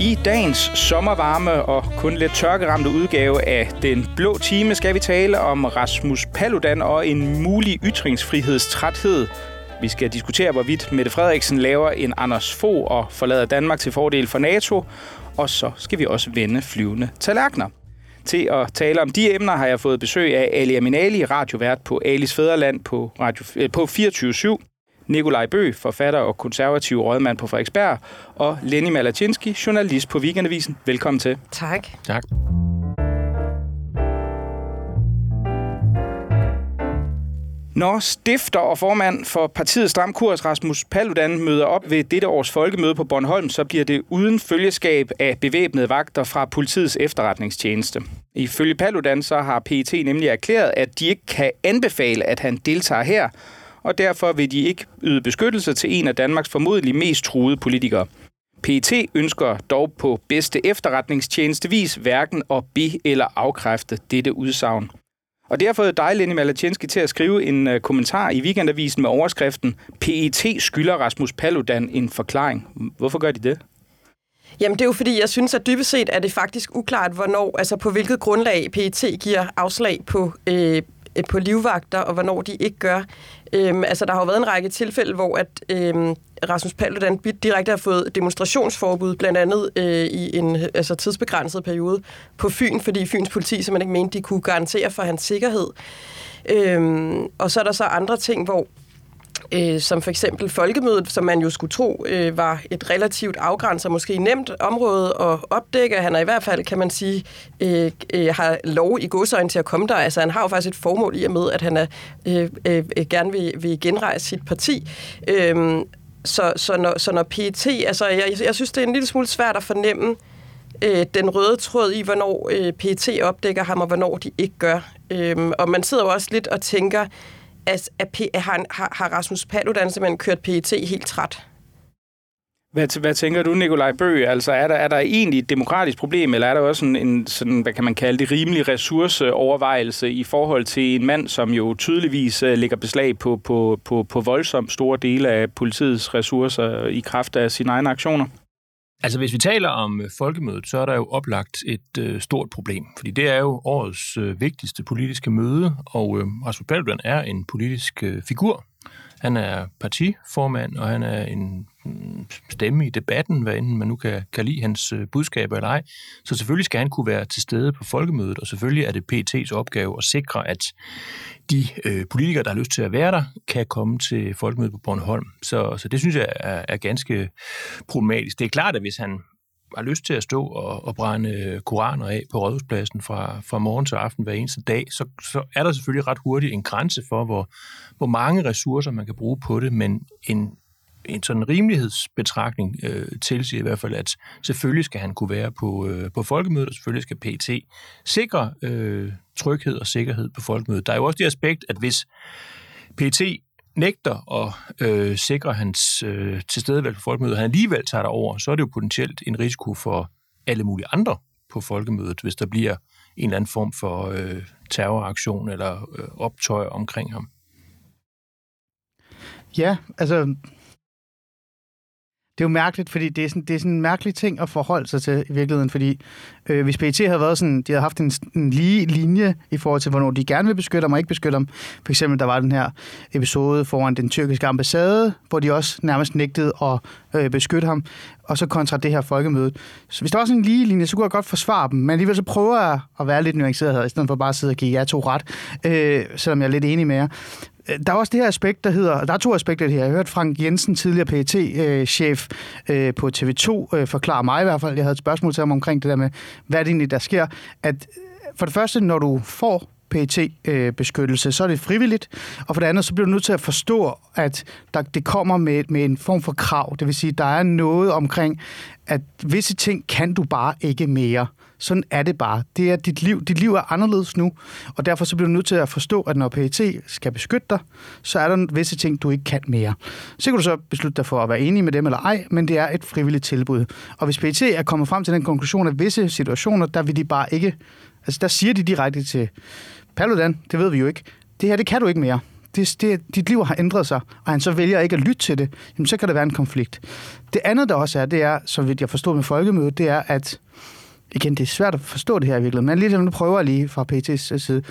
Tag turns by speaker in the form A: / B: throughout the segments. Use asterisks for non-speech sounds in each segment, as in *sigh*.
A: I dagens sommervarme og kun lidt tørkeramte udgave af Den Blå Time skal vi tale om Rasmus Paludan og en mulig ytringsfrihedstræthed. Vi skal diskutere, hvorvidt Mette Frederiksen laver en Anders Fogh og forlader Danmark til fordel for NATO. Og så skal vi også vende flyvende tallerkener. Til at tale om de emner har jeg fået besøg af Ali Aminali, radiovært på Alis Fæderland på, radio, øh, på 24 Nikolaj Bø, forfatter og konservativ rådmand på Frederiksberg, og Lenny Malatinski, journalist på Weekendavisen. Velkommen til.
B: Tak.
C: Tak.
A: Når stifter og formand for partiet Stram Kurs, Rasmus Paludan, møder op ved dette års folkemøde på Bornholm, så bliver det uden følgeskab af bevæbnede vagter fra politiets efterretningstjeneste. Ifølge Paludan så har PET nemlig erklæret, at de ikke kan anbefale, at han deltager her, og derfor vil de ikke yde beskyttelse til en af Danmarks formodentlig mest truede politikere. PET ønsker dog på bedste efterretningstjenestevis hverken at be- eller afkræfte dette udsagn. Og det har fået dig, Lenny Malatinski, til at skrive en uh, kommentar i Weekendavisen med overskriften PET skylder Rasmus Paludan en forklaring. Hvorfor gør de det?
B: Jamen det er jo fordi, jeg synes, at dybest set er det faktisk uklart, hvornår, altså på hvilket grundlag PET giver afslag på, øh, Øh, på livvagter, og hvornår de ikke gør. Øhm, altså, der har jo været en række tilfælde, hvor at, øhm, Rasmus Paludan direkte har fået demonstrationsforbud, blandt andet øh, i en altså, tidsbegrænset periode på Fyn, fordi Fyns politi simpelthen ikke mente, de kunne garantere for hans sikkerhed. Øhm, og så er der så andre ting, hvor øh, som for eksempel folkemødet, som man jo skulle tro øh, var et relativt afgrænset, måske nemt område at opdække. Han er i hvert fald, kan man sige, øh, øh, har lov i godsøjen til at komme der. Altså han har jo faktisk et formål i og med, at han er, øh, øh, gerne vil, vil genrejse sit parti. Øh, så, så, når, så når PET, altså jeg, jeg synes, det er en lille smule svært at fornemme, øh, den røde tråd i, hvornår øh, PET opdækker ham, og hvornår de ikke gør. Øh, og man sidder jo også lidt og tænker, at, at, at har, har Rasmus Paludan simpelthen kørt PET helt træt.
A: Hvad, hvad tænker du, Nikolaj Bø? Altså, er der, er der egentlig et demokratisk problem, eller er der også en, en sådan, hvad kan man kalde det, rimelig ressourceovervejelse i forhold til en mand, som jo tydeligvis uh, lægger beslag på, på, på, på voldsomt store dele af politiets ressourcer i kraft af sine egne aktioner?
C: Altså hvis vi taler om øh, folkemødet, så er der jo oplagt et øh, stort problem, fordi det er jo årets øh, vigtigste politiske møde, og øh, Rasmus Paludan er en politisk øh, figur. Han er partiformand, og han er en mm, stemme i debatten, hvad enten man nu kan, kan lide hans øh, budskaber eller ej. Så selvfølgelig skal han kunne være til stede på folkemødet, og selvfølgelig er det PT's opgave at sikre, at de øh, politikere, der har lyst til at være der, kan komme til folkemødet på Bornholm. Så, så det synes jeg er, er ganske problematisk. Det er klart, at hvis han har lyst til at stå og, og brænde koraner af på rådhuspladsen fra, fra morgen til aften hver eneste dag, så, så er der selvfølgelig ret hurtigt en grænse for, hvor, hvor mange ressourcer man kan bruge på det, men en en sådan rimelighedsbetragtning øh, tilsiger i hvert fald, at selvfølgelig skal han kunne være på, øh, på folkemødet, og selvfølgelig skal PT sikre øh, tryghed og sikkerhed på folkemødet. Der er jo også det aspekt, at hvis PT nægter at øh, sikre hans øh, tilstedeværelse på folkemødet, og han alligevel tager der over, så er det jo potentielt en risiko for alle mulige andre på folkemødet, hvis der bliver en eller anden form for øh, terroraktion eller øh, optøj omkring ham.
D: Ja, altså det er jo mærkeligt, fordi det er, sådan, det er sådan en mærkelig ting at forholde sig til i virkeligheden, fordi øh, hvis PET havde været sådan, de havde haft en, en lige linje i forhold til, hvornår de gerne vil beskytte dem og ikke beskytte dem. For eksempel, der var den her episode foran den tyrkiske ambassade, hvor de også nærmest nægtede at øh, beskytte ham, og så kontra det her folkemøde. Så hvis der var sådan en lige linje, så kunne jeg godt forsvare dem, men alligevel så prøver jeg at være lidt nuanceret her, i stedet for bare at sidde og give jer to ret, øh, selvom jeg er lidt enig med jer. Øh, der er også det her aspekt, der hedder, der er to aspekter her. Jeg har hørt Frank Jensen, tidligere pt øh, chef øh, på TV2, forklare mig i hvert fald, jeg havde et spørgsmål til ham omkring det der med, hvad det egentlig, der sker, at for det første, når du får pt beskyttelse så er det frivilligt. Og for det andet, så bliver du nødt til at forstå, at der, det kommer med, med en form for krav. Det vil sige, der er noget omkring, at visse ting kan du bare ikke mere. Sådan er det bare. Det er dit liv. Dit liv er anderledes nu, og derfor så bliver du nødt til at forstå, at når PET skal beskytte dig, så er der visse ting, du ikke kan mere. Så kan du så beslutte dig for at være enig med dem eller ej, men det er et frivilligt tilbud. Og hvis PET er kommet frem til den konklusion, at visse situationer, der vil de bare ikke... Altså der siger de direkte til Paludan, det ved vi jo ikke, det her, det kan du ikke mere. det, det, dit liv har ændret sig, og han så vælger ikke at lytte til det, jamen så kan der være en konflikt. Det andet, der også er, det er, så vidt jeg forstår med folkemødet, det er, at igen, det er svært at forstå det her i virkeligheden, men ligesom nu prøver jeg lige fra PT's øh, side.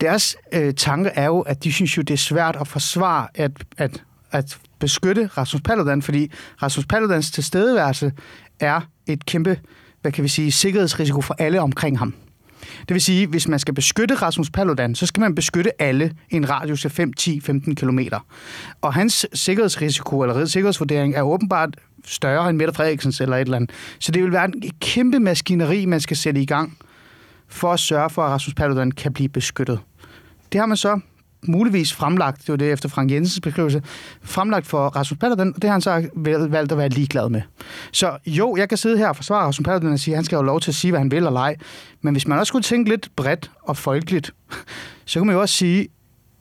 D: Deres øh, tanke er jo, at de synes jo, det er svært at forsvare at, at, at beskytte Rasmus Paludan, fordi Rasmus Paludans tilstedeværelse er et kæmpe, hvad kan vi sige, sikkerhedsrisiko for alle omkring ham. Det vil sige, hvis man skal beskytte Rasmus Paludan, så skal man beskytte alle i en radius af 5, 10, 15 km. Og hans sikkerhedsrisiko eller sikkerhedsvurdering er åbenbart større end Mette Frederiksens eller et eller andet. Så det vil være en kæmpe maskineri, man skal sætte i gang for at sørge for, at Rasmus Paludan kan blive beskyttet. Det har man så muligvis fremlagt, det var det efter Frank Jensens beskrivelse, fremlagt for Rasmus Paludan, og det har han så valgt at være ligeglad med. Så jo, jeg kan sidde her og forsvare Rasmus Paludan og sige, at han skal have lov til at sige, hvad han vil eller ej. Men hvis man også skulle tænke lidt bredt og folkeligt, *laughs* så kan man jo også sige,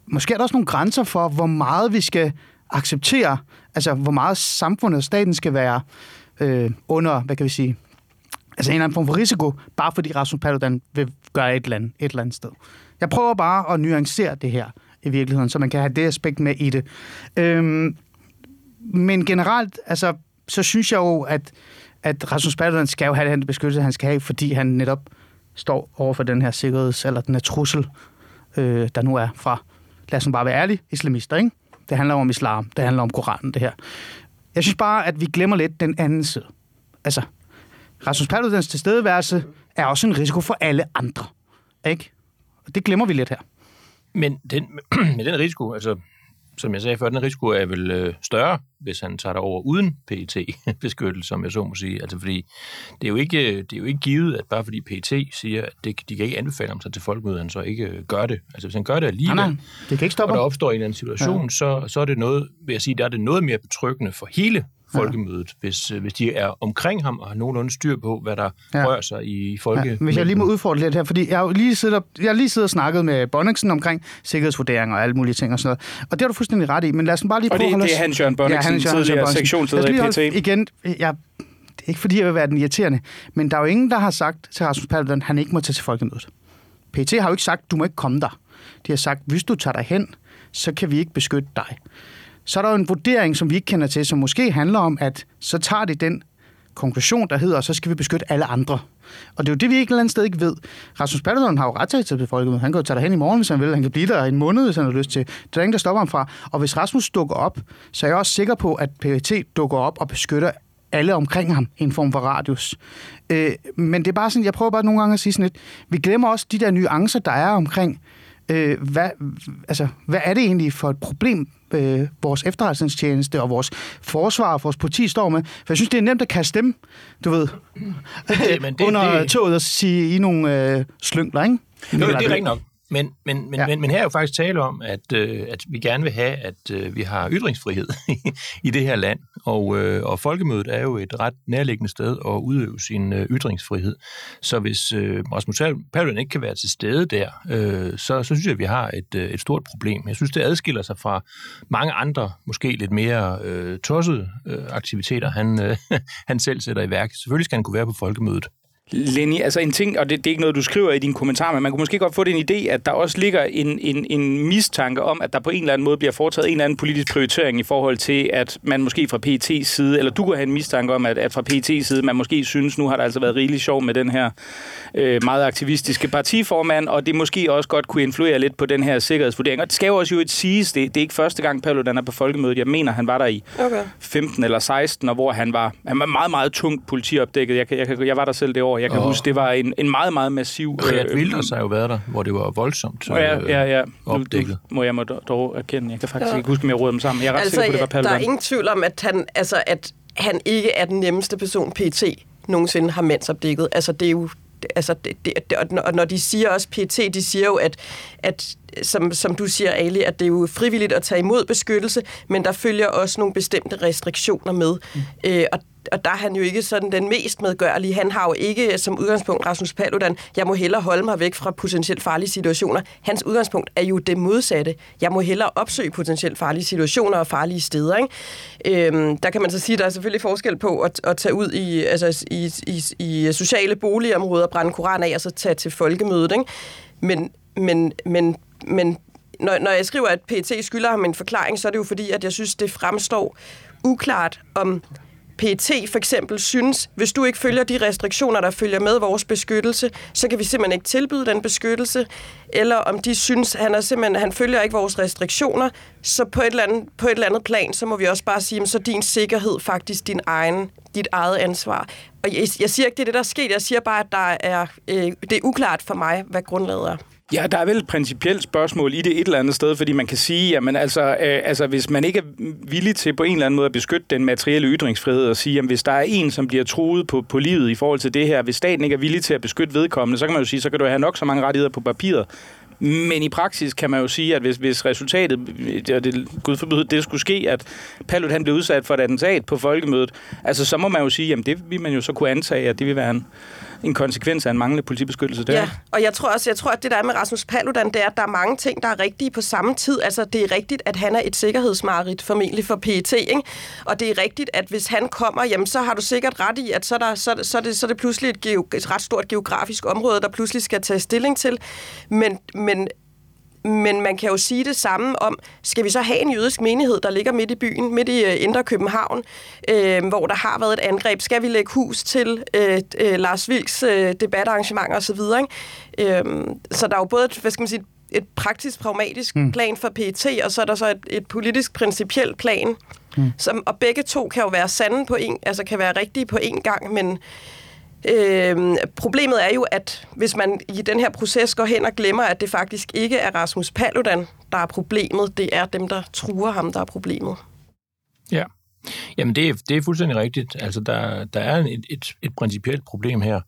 D: måske er der også nogle grænser for, hvor meget vi skal acceptere, altså hvor meget samfundet og staten skal være øh, under, hvad kan vi sige, altså en eller anden form for risiko, bare fordi Rasmus Paludan vil gøre et eller andet, et eller andet sted. Jeg prøver bare at nuancere det her i virkeligheden, så man kan have det aspekt med i det. Øhm, men generelt, altså, så synes jeg jo, at, at Rasmus Paludan skal jo have den beskyttelse, han skal have, fordi han netop står over for den her sikkerheds- eller den her trussel, øh, der nu er fra, lad os bare være ærlige, islamister, ikke? Det handler om islam, det handler om Koranen, det her. Jeg synes bare, at vi glemmer lidt den anden side. Altså, Rasmus Paludans tilstedeværelse er også en risiko for alle andre, ikke? Og det glemmer vi lidt her.
C: Men den, *clears throat* med den risiko, altså som jeg sagde før, den risiko er vel øh, større, hvis han tager det over uden pet beskyttelse som jeg så må sige. Altså, fordi det er, jo ikke, det er jo ikke givet, at bare fordi PET siger, at det, de kan ikke anbefale ham til folkemødet, han så ikke øh, gør det. Altså, hvis han gør det alligevel, nej, nej.
D: Det kan ikke stoppe.
C: og der opstår en eller anden situation, ja. så, så er det noget, vil jeg sige, der er det noget mere betryggende for hele folkemødet, ja. hvis, øh, hvis de er omkring ham og har nogenlunde styr på, hvad der ja. rører sig i folke. Ja.
D: Hvis jeg lige må udfordre lidt her, fordi jeg har lige siddet, og, jeg har lige siddet og snakket med Bonniksen omkring sikkerhedsvurderinger og alle mulige ting og sådan noget. Og det har du fuldstændig ret i, men lad os bare lige prøve
A: og det, at holde det er Hans-Jørgen Bonniksen, ja, Hans tidligere sektionsleder i PT.
D: Igen, jeg, det er ikke fordi, jeg vil være den irriterende, men der er jo ingen, der har sagt til Rasmus Paludan, at han ikke må tage til folkemødet. PT har jo ikke sagt, du må ikke komme der. De har sagt, hvis du tager dig hen, så kan vi ikke beskytte dig så er der jo en vurdering, som vi ikke kender til, som måske handler om, at så tager det den konklusion, der hedder, så skal vi beskytte alle andre. Og det er jo det, vi ikke et eller andet sted ikke ved. Rasmus Paludan har jo ret til at tage folket. Han kan jo tage hen i morgen, hvis han vil. Han kan blive der en måned, hvis han har lyst til. Det er der ingen, der stopper ham fra. Og hvis Rasmus dukker op, så er jeg også sikker på, at PVT dukker op og beskytter alle omkring ham i en form for radius. Øh, men det er bare sådan, jeg prøver bare nogle gange at sige sådan lidt, vi glemmer også de der nuancer, der er omkring, øh, hvad, altså, hvad er det egentlig for et problem, øh, vores efterretningstjeneste og vores forsvar og vores politi står med. For jeg synes, det er nemt at kaste dem, du ved, det, men det, *laughs* under det... toget og sige i nogle øh, slyngler, ikke?
C: Jo, det er rigtigt nok. Men, men, men, ja. men, men her er jo faktisk tale om, at, øh, at vi gerne vil have, at øh, vi har ytringsfrihed *laughs* i det her land. Og, øh, og folkemødet er jo et ret nærliggende sted at udøve sin øh, ytringsfrihed. Så hvis øh, Rasmus Paludan ikke kan være til stede der, øh, så, så synes jeg, at vi har et, øh, et stort problem. Jeg synes, det adskiller sig fra mange andre, måske lidt mere øh, tossede øh, aktiviteter, han, øh, *laughs* han selv sætter i værk. Selvfølgelig skal han kunne være på folkemødet.
A: Lenny, altså en ting, og det, det er ikke noget, du skriver i din kommentar, men man kunne måske godt få den idé, at der også ligger en, en, en mistanke om, at der på en eller anden måde bliver foretaget en eller anden politisk prioritering i forhold til, at man måske fra PET's side, eller du kunne have en mistanke om, at, at fra PET's side, man måske synes, nu har der altså været rigelig sjov med den her øh, meget aktivistiske partiformand, og det måske også godt kunne influere lidt på den her sikkerhedsvurdering. Og det skal jo også jo et siges, det, det er ikke første gang, Paludan er på folkemødet. Jeg mener, han var der i okay. 15 eller 16, og hvor han var, han var meget, meget tungt politiopdækket. Jeg, jeg, jeg, jeg var der selv det år. Jeg kan og huske, det var en, en meget, meget massiv...
C: Richard øh, Wilders har jo været der, hvor det var voldsomt øh, ja, ja, ja. opdækket.
A: Nu, må jeg må dog erkende. Jeg kan faktisk ja. ikke huske, om jeg råder dem sammen. Jeg er ret altså, sikker på, det var Paludan.
B: Der er ingen tvivl om, at han, altså, at han ikke er den nemmeste person, PT nogensinde har mandsopdækket. Altså, det er jo altså, det, det, og når de siger også, PT, de siger jo, at, at som, som du siger, Ali, at det er jo frivilligt at tage imod beskyttelse, men der følger også nogle bestemte restriktioner med. Mm. Øh, og og der er han jo ikke sådan den mest medgørlige. Han har jo ikke som udgangspunkt Rasmus Paludan, jeg må hellere holde mig væk fra potentielt farlige situationer. Hans udgangspunkt er jo det modsatte. Jeg må hellere opsøge potentielt farlige situationer og farlige steder. Ikke? Øhm, der kan man så sige, at der er selvfølgelig forskel på at, at tage ud i, altså, i, i, i sociale boligområder, brænde koran af og så tage til folkemødet. Ikke? Men, men, men, men når, når jeg skriver, at PET skylder ham en forklaring, så er det jo fordi, at jeg synes, det fremstår uklart, om PET for eksempel synes, hvis du ikke følger de restriktioner, der følger med vores beskyttelse, så kan vi simpelthen ikke tilbyde den beskyttelse, eller om de synes, han er simpelthen, han følger ikke vores restriktioner, så på et, eller andet, på et eller andet plan, så må vi også bare sige, så din sikkerhed faktisk din egen, dit eget ansvar. Og jeg, jeg siger ikke, det er det, der er sket. Jeg siger bare, at der er, øh, det er uklart for mig, hvad grundlaget er.
A: Ja, der er vel et principielt spørgsmål i det et eller andet sted, fordi man kan sige, at altså, øh, altså, hvis man ikke er villig til på en eller anden måde at beskytte den materielle ytringsfrihed og sige, at hvis der er en, som bliver truet på, på livet i forhold til det her, hvis staten ikke er villig til at beskytte vedkommende, så kan man jo sige, så kan du have nok så mange rettigheder på papiret. Men i praksis kan man jo sige, at hvis, hvis resultatet, og det, gud forbyde, det skulle ske, at Palut han blev udsat for et attentat på folkemødet, altså så må man jo sige, at det vil man jo så kunne antage, at det vil være en, en konsekvens af en manglende politibeskyttelse.
B: Der. Ja, og jeg tror også, jeg tror, at det der er med Rasmus Paludan, det er, at der er mange ting, der er rigtige på samme tid. Altså, det er rigtigt, at han er et sikkerhedsmarit, formentlig for PET, ikke? Og det er rigtigt, at hvis han kommer, jamen, så har du sikkert ret i, at så er, der, så, så er, det, så er det pludselig et, geo, et ret stort geografisk område, der pludselig skal tage stilling til. Men, men men man kan jo sige det samme om, skal vi så have en jødisk menighed, der ligger midt i byen, midt i uh, Indre København, øh, hvor der har været et angreb? Skal vi lægge hus til øh, øh, Lars Vilks øh, debatarrangementer osv.? Ikke? Øh, så der er jo både hvad skal man sige, et praktisk, pragmatisk mm. plan for PET, og så er der så et, et politisk, principielt plan. Mm. Som, og begge to kan jo være sande på en, altså kan være rigtige på en gang, men Øh, problemet er jo, at hvis man i den her proces går hen og glemmer, at det faktisk ikke er Rasmus Paludan, der er problemet, det er dem, der truer ham, der er problemet.
C: Ja, Jamen det er, det er fuldstændig rigtigt. Altså der, der er et, et, et principielt problem her,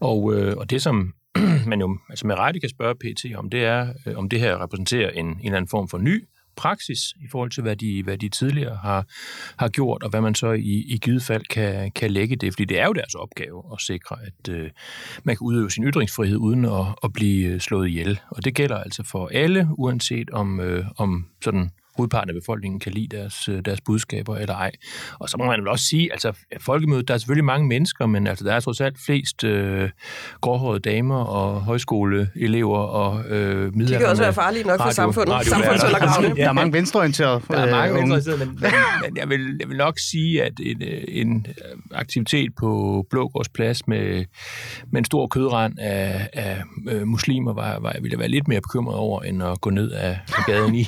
C: og, øh, og det som *clears throat* man jo altså med rette kan spørge PT om, det er, øh, om det her repræsenterer en, en eller anden form for ny praksis i forhold til, hvad de, hvad de tidligere har, har gjort, og hvad man så i, i givet fald kan, kan lægge det. Fordi det er jo deres opgave at sikre, at øh, man kan udøve sin ytringsfrihed uden at, at blive øh, slået ihjel. Og det gælder altså for alle, uanset om, øh, om sådan hovedparten af befolkningen kan lide deres, øh, deres budskaber eller ej. Og så må man vel også sige, altså folkemødet, der er selvfølgelig mange mennesker, men altså, der er trods alt flest øh, gråhårede damer og højskoleelever og øh,
B: De kan også være farlige nok radio, for samfundet. Radio,
D: Samfundsundergravende. Der er mange venstreorienterede
C: Der er mange øh, venstreorienterede, men, men, men jeg, vil, jeg vil nok sige, at en, øh, en aktivitet på Blågårds Plads med, med en stor kødrand af, af muslimer, var, var, ville jeg være lidt mere bekymret over, end at gå ned af gaden i,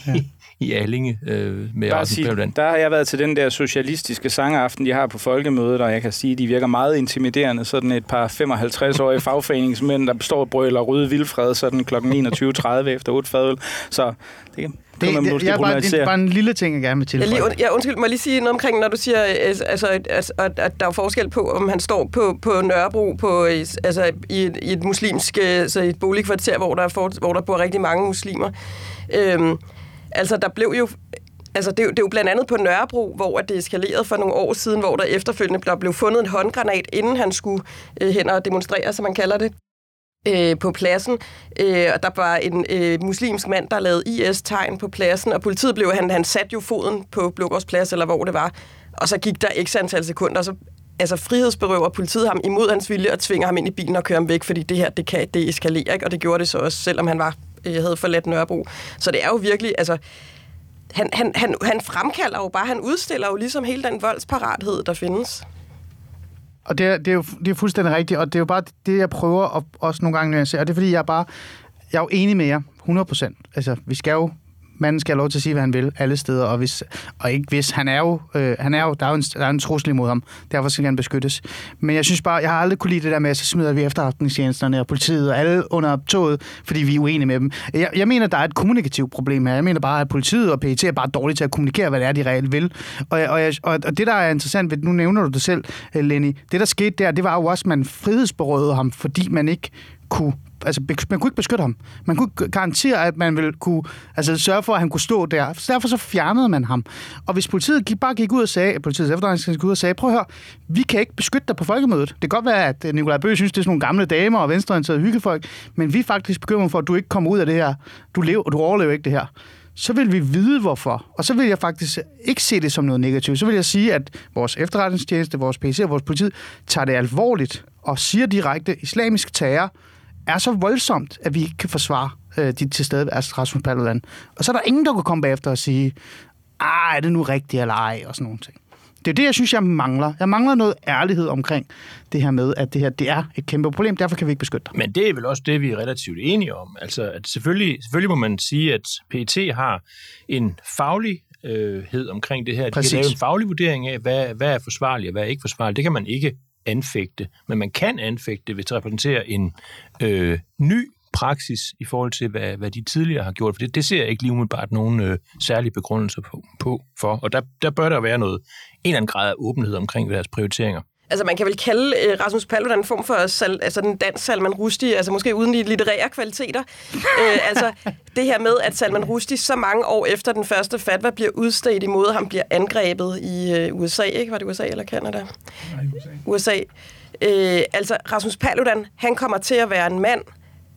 C: i Allinge øh, med
A: Bare sige, Der har jeg været til den der socialistiske sangaften, de har på folkemødet, og jeg kan sige, at de virker meget intimiderende. Sådan et par 55-årige *laughs* fagforeningsmænd, der består og rydde vildfred, sådan kl. 21.30 efter 8 fadøl. Så det,
D: det, det, jeg bare, det er bare en lille ting, jeg gerne vil tilføje.
B: Jeg, lige, jeg undskyld, må lige sige noget omkring, når du siger, altså, altså, at, at der er forskel på, om han står på, på Nørrebro på, altså, i, et, i et muslimsk altså et boligkvarter, hvor der, for, hvor der bor rigtig mange muslimer. Øhm, Altså, der blev jo Altså, det, er jo, det er jo blandt andet på Nørrebro, hvor det eskalerede for nogle år siden, hvor der efterfølgende der blev fundet en håndgranat, inden han skulle øh, hen og demonstrere, som man kalder det, øh, på pladsen. Øh, og der var en øh, muslimsk mand, der lavede IS-tegn på pladsen, og politiet blev, han, han satte jo foden på Blågårdsplads, eller hvor det var, og så gik der x antal sekunder, og så altså frihedsberøver politiet ham imod hans vilje og tvinger ham ind i bilen og kører ham væk, fordi det her, det kan det eskalere, ikke? og det gjorde det så også, selvom han var øh, havde forladt Nørrebro. Så det er jo virkelig, altså, han, han, han, han fremkalder jo bare, han udstiller jo ligesom hele den voldsparathed, der findes.
D: Og det er, det, er jo, det er fuldstændig rigtigt, og det er jo bare det, jeg prøver at også nogle gange nuancere, og det er fordi, jeg er bare, jeg er jo enig med jer, 100 procent. Altså, vi skal jo manden skal have lov til at sige, hvad han vil alle steder, og, hvis, og ikke hvis. Han er jo, øh, han er jo, der er jo en, der er en trussel imod ham, derfor skal han beskyttes. Men jeg synes bare, jeg har aldrig kunne lide det der med, at så smider vi efterretningstjenesterne og politiet og alle under toget, fordi vi er uenige med dem. Jeg, jeg mener, der er et kommunikativt problem her. Jeg mener bare, at politiet og PET er bare dårlige til at kommunikere, hvad det er, de reelt vil. Og, og, jeg, og, og det, der er interessant, nu nævner du det selv, øh, Lenny, det der skete der, det var jo også, at man frihedsberøvede ham, fordi man ikke kunne altså, man kunne ikke beskytte ham. Man kunne ikke garantere, at man ville kunne altså, sørge for, at han kunne stå der. Så derfor så fjernede man ham. Og hvis politiet gik, bare gik ud og sagde, politiets efterretningstjeneste gik ud og sagde, prøv at høre, vi kan ikke beskytte dig på folkemødet. Det kan godt være, at øh, Nikolaj Bøge synes, det er sådan nogle gamle damer og venstreorienterede hyggefolk, men vi er faktisk bekymret for, at du ikke kommer ud af det her. Du, lever, du overlever ikke det her så vil vi vide hvorfor. Og så vil jeg faktisk ikke se det som noget negativt. Så vil jeg sige, at vores efterretningstjeneste, vores PC og vores politi tager det alvorligt og siger direkte, islamisk terror er så voldsomt, at vi ikke kan forsvare øh, de tilstedeværelse Rasmus Paludan. Og så er der ingen, der kunne komme bagefter og sige, ah, er det nu rigtigt eller ej, og sådan nogle ting. Det er det, jeg synes, jeg mangler. Jeg mangler noget ærlighed omkring det her med, at det her det er et kæmpe problem, derfor kan vi ikke beskytte dig.
C: Men det er vel også det, vi er relativt enige om. Altså, at selvfølgelig, selvfølgelig må man sige, at PET har en faglighed omkring det her. De
D: Præcis.
C: kan lave en faglig vurdering af, hvad, hvad er forsvarligt og hvad er ikke forsvarligt. Det kan man ikke anfægte, men man kan anfægte, hvis det repræsenterer en øh, ny praksis i forhold til, hvad, hvad de tidligere har gjort. For det, det ser jeg ikke lige umiddelbart nogen øh, særlige begrundelser på, på for. Og der, der bør der være noget, en eller anden grad af åbenhed omkring deres prioriteringer.
B: Altså, man kan vel kalde øh, Rasmus Paludan en form for sal, altså, den dansk Salman Rushdie, altså måske uden de litterære kvaliteter. øh, *laughs* altså, det her med, at Salman Rushdie så mange år efter den første fatwa bliver udstedt imod ham, bliver angrebet i øh, USA, ikke? Var det USA eller Canada? Nej, USA. USA. Øh, altså, Rasmus Paludan, han kommer til at være en mand,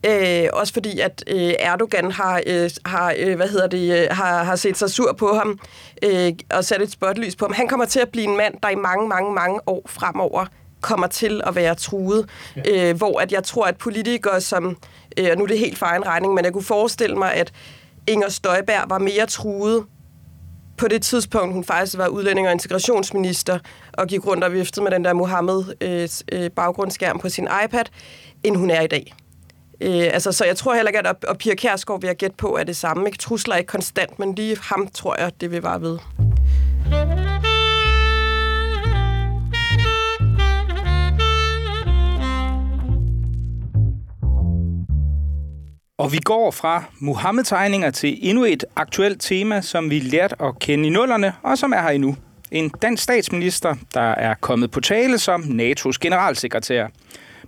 B: Øh, også fordi, at øh, Erdogan har, øh, har, øh, hvad hedder det, øh, har, har set sig sur på ham øh, og sat et spotlys på ham. Han kommer til at blive en mand, der i mange, mange, mange år fremover kommer til at være truet. Ja. Øh, hvor at jeg tror, at politikere som, øh, og nu er det helt for egen regning, men jeg kunne forestille mig, at Inger Støjberg var mere truet på det tidspunkt, hun faktisk var udlænding- og integrationsminister, og gik rundt og viftede med den der Mohammed-baggrundsskærm øh, på sin iPad, end hun er i dag. Øh, altså, så jeg tror heller ikke, at og Pia Kærsgaard vil jeg gætte på, er det samme. Ikke? Trusler er ikke konstant, men lige ham tror jeg, det vil bare ved.
A: Og vi går fra Muhammed-tegninger til endnu et aktuelt tema, som vi lærte at kende i nullerne, og som er her endnu. En dansk statsminister, der er kommet på tale som NATO's generalsekretær.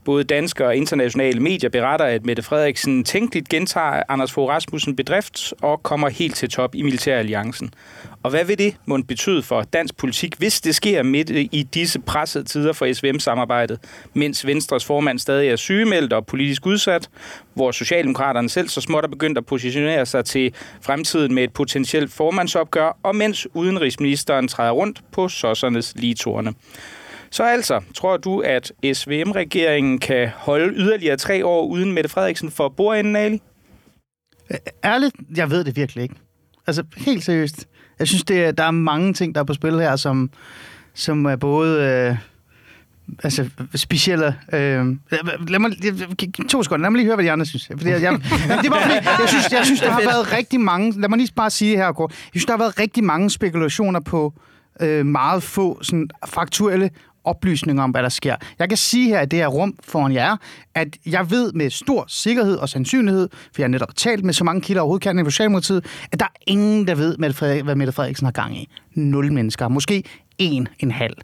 A: Både danske og internationale medier beretter, at Mette Frederiksen tænkeligt gentager Anders Fogh Rasmussen bedrift og kommer helt til top i militæralliancen. Og hvad vil det måtte betyde for dansk politik, hvis det sker midt i disse pressede tider for SVM-samarbejdet, mens Venstres formand stadig er sygemeldt og politisk udsat, hvor Socialdemokraterne selv så småt er begyndt at positionere sig til fremtiden med et potentielt formandsopgør, og mens udenrigsministeren træder rundt på sossernes ligetorne. Så altså, tror du, at SVM-regeringen kan holde yderligere tre år uden Mette Frederiksen for bordenden, Ali?
D: Ærligt, jeg ved det virkelig ikke. Altså, helt seriøst. Jeg synes, det der er mange ting, der er på spil her, som, som er både... Øh, altså, specielle... Øh, lad mig, to sekunder, lad mig lige høre, hvad de andre synes. Fordi jeg, jeg, det var fordi, jeg synes, jeg synes, der har været rigtig mange... Lad mig lige bare sige her, kort. Jeg synes, der har været rigtig mange spekulationer på øh, meget få sådan, faktuelle oplysninger om, hvad der sker. Jeg kan sige her, at det her rum foran jer, at jeg ved med stor sikkerhed og sandsynlighed, for jeg har netop talt med så mange kilder overhovedet kan i Socialdemokratiet, at der er ingen, der ved, hvad Mette Frederiksen har gang i. Nul mennesker. Måske en, en halv.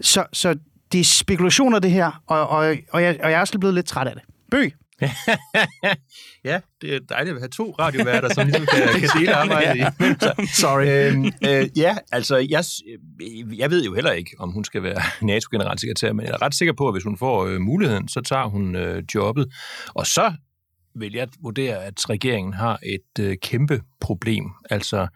D: Så, så det er spekulationer, det her, og, og, og, jeg, og jeg er også blevet lidt træt af det. Bøg! *laughs*
C: ja, det er dejligt at have to radioværter, som ligesom kan, *laughs* kan dele arbejde i. *laughs*
D: Sorry.
C: Øhm, øh, ja, altså, jeg, jeg ved jo heller ikke, om hun skal være NATO-generalsekretær, men jeg er ret sikker på, at hvis hun får øh, muligheden, så tager hun øh, jobbet. Og så vil jeg vurdere, at regeringen har et øh, kæmpe problem. Altså,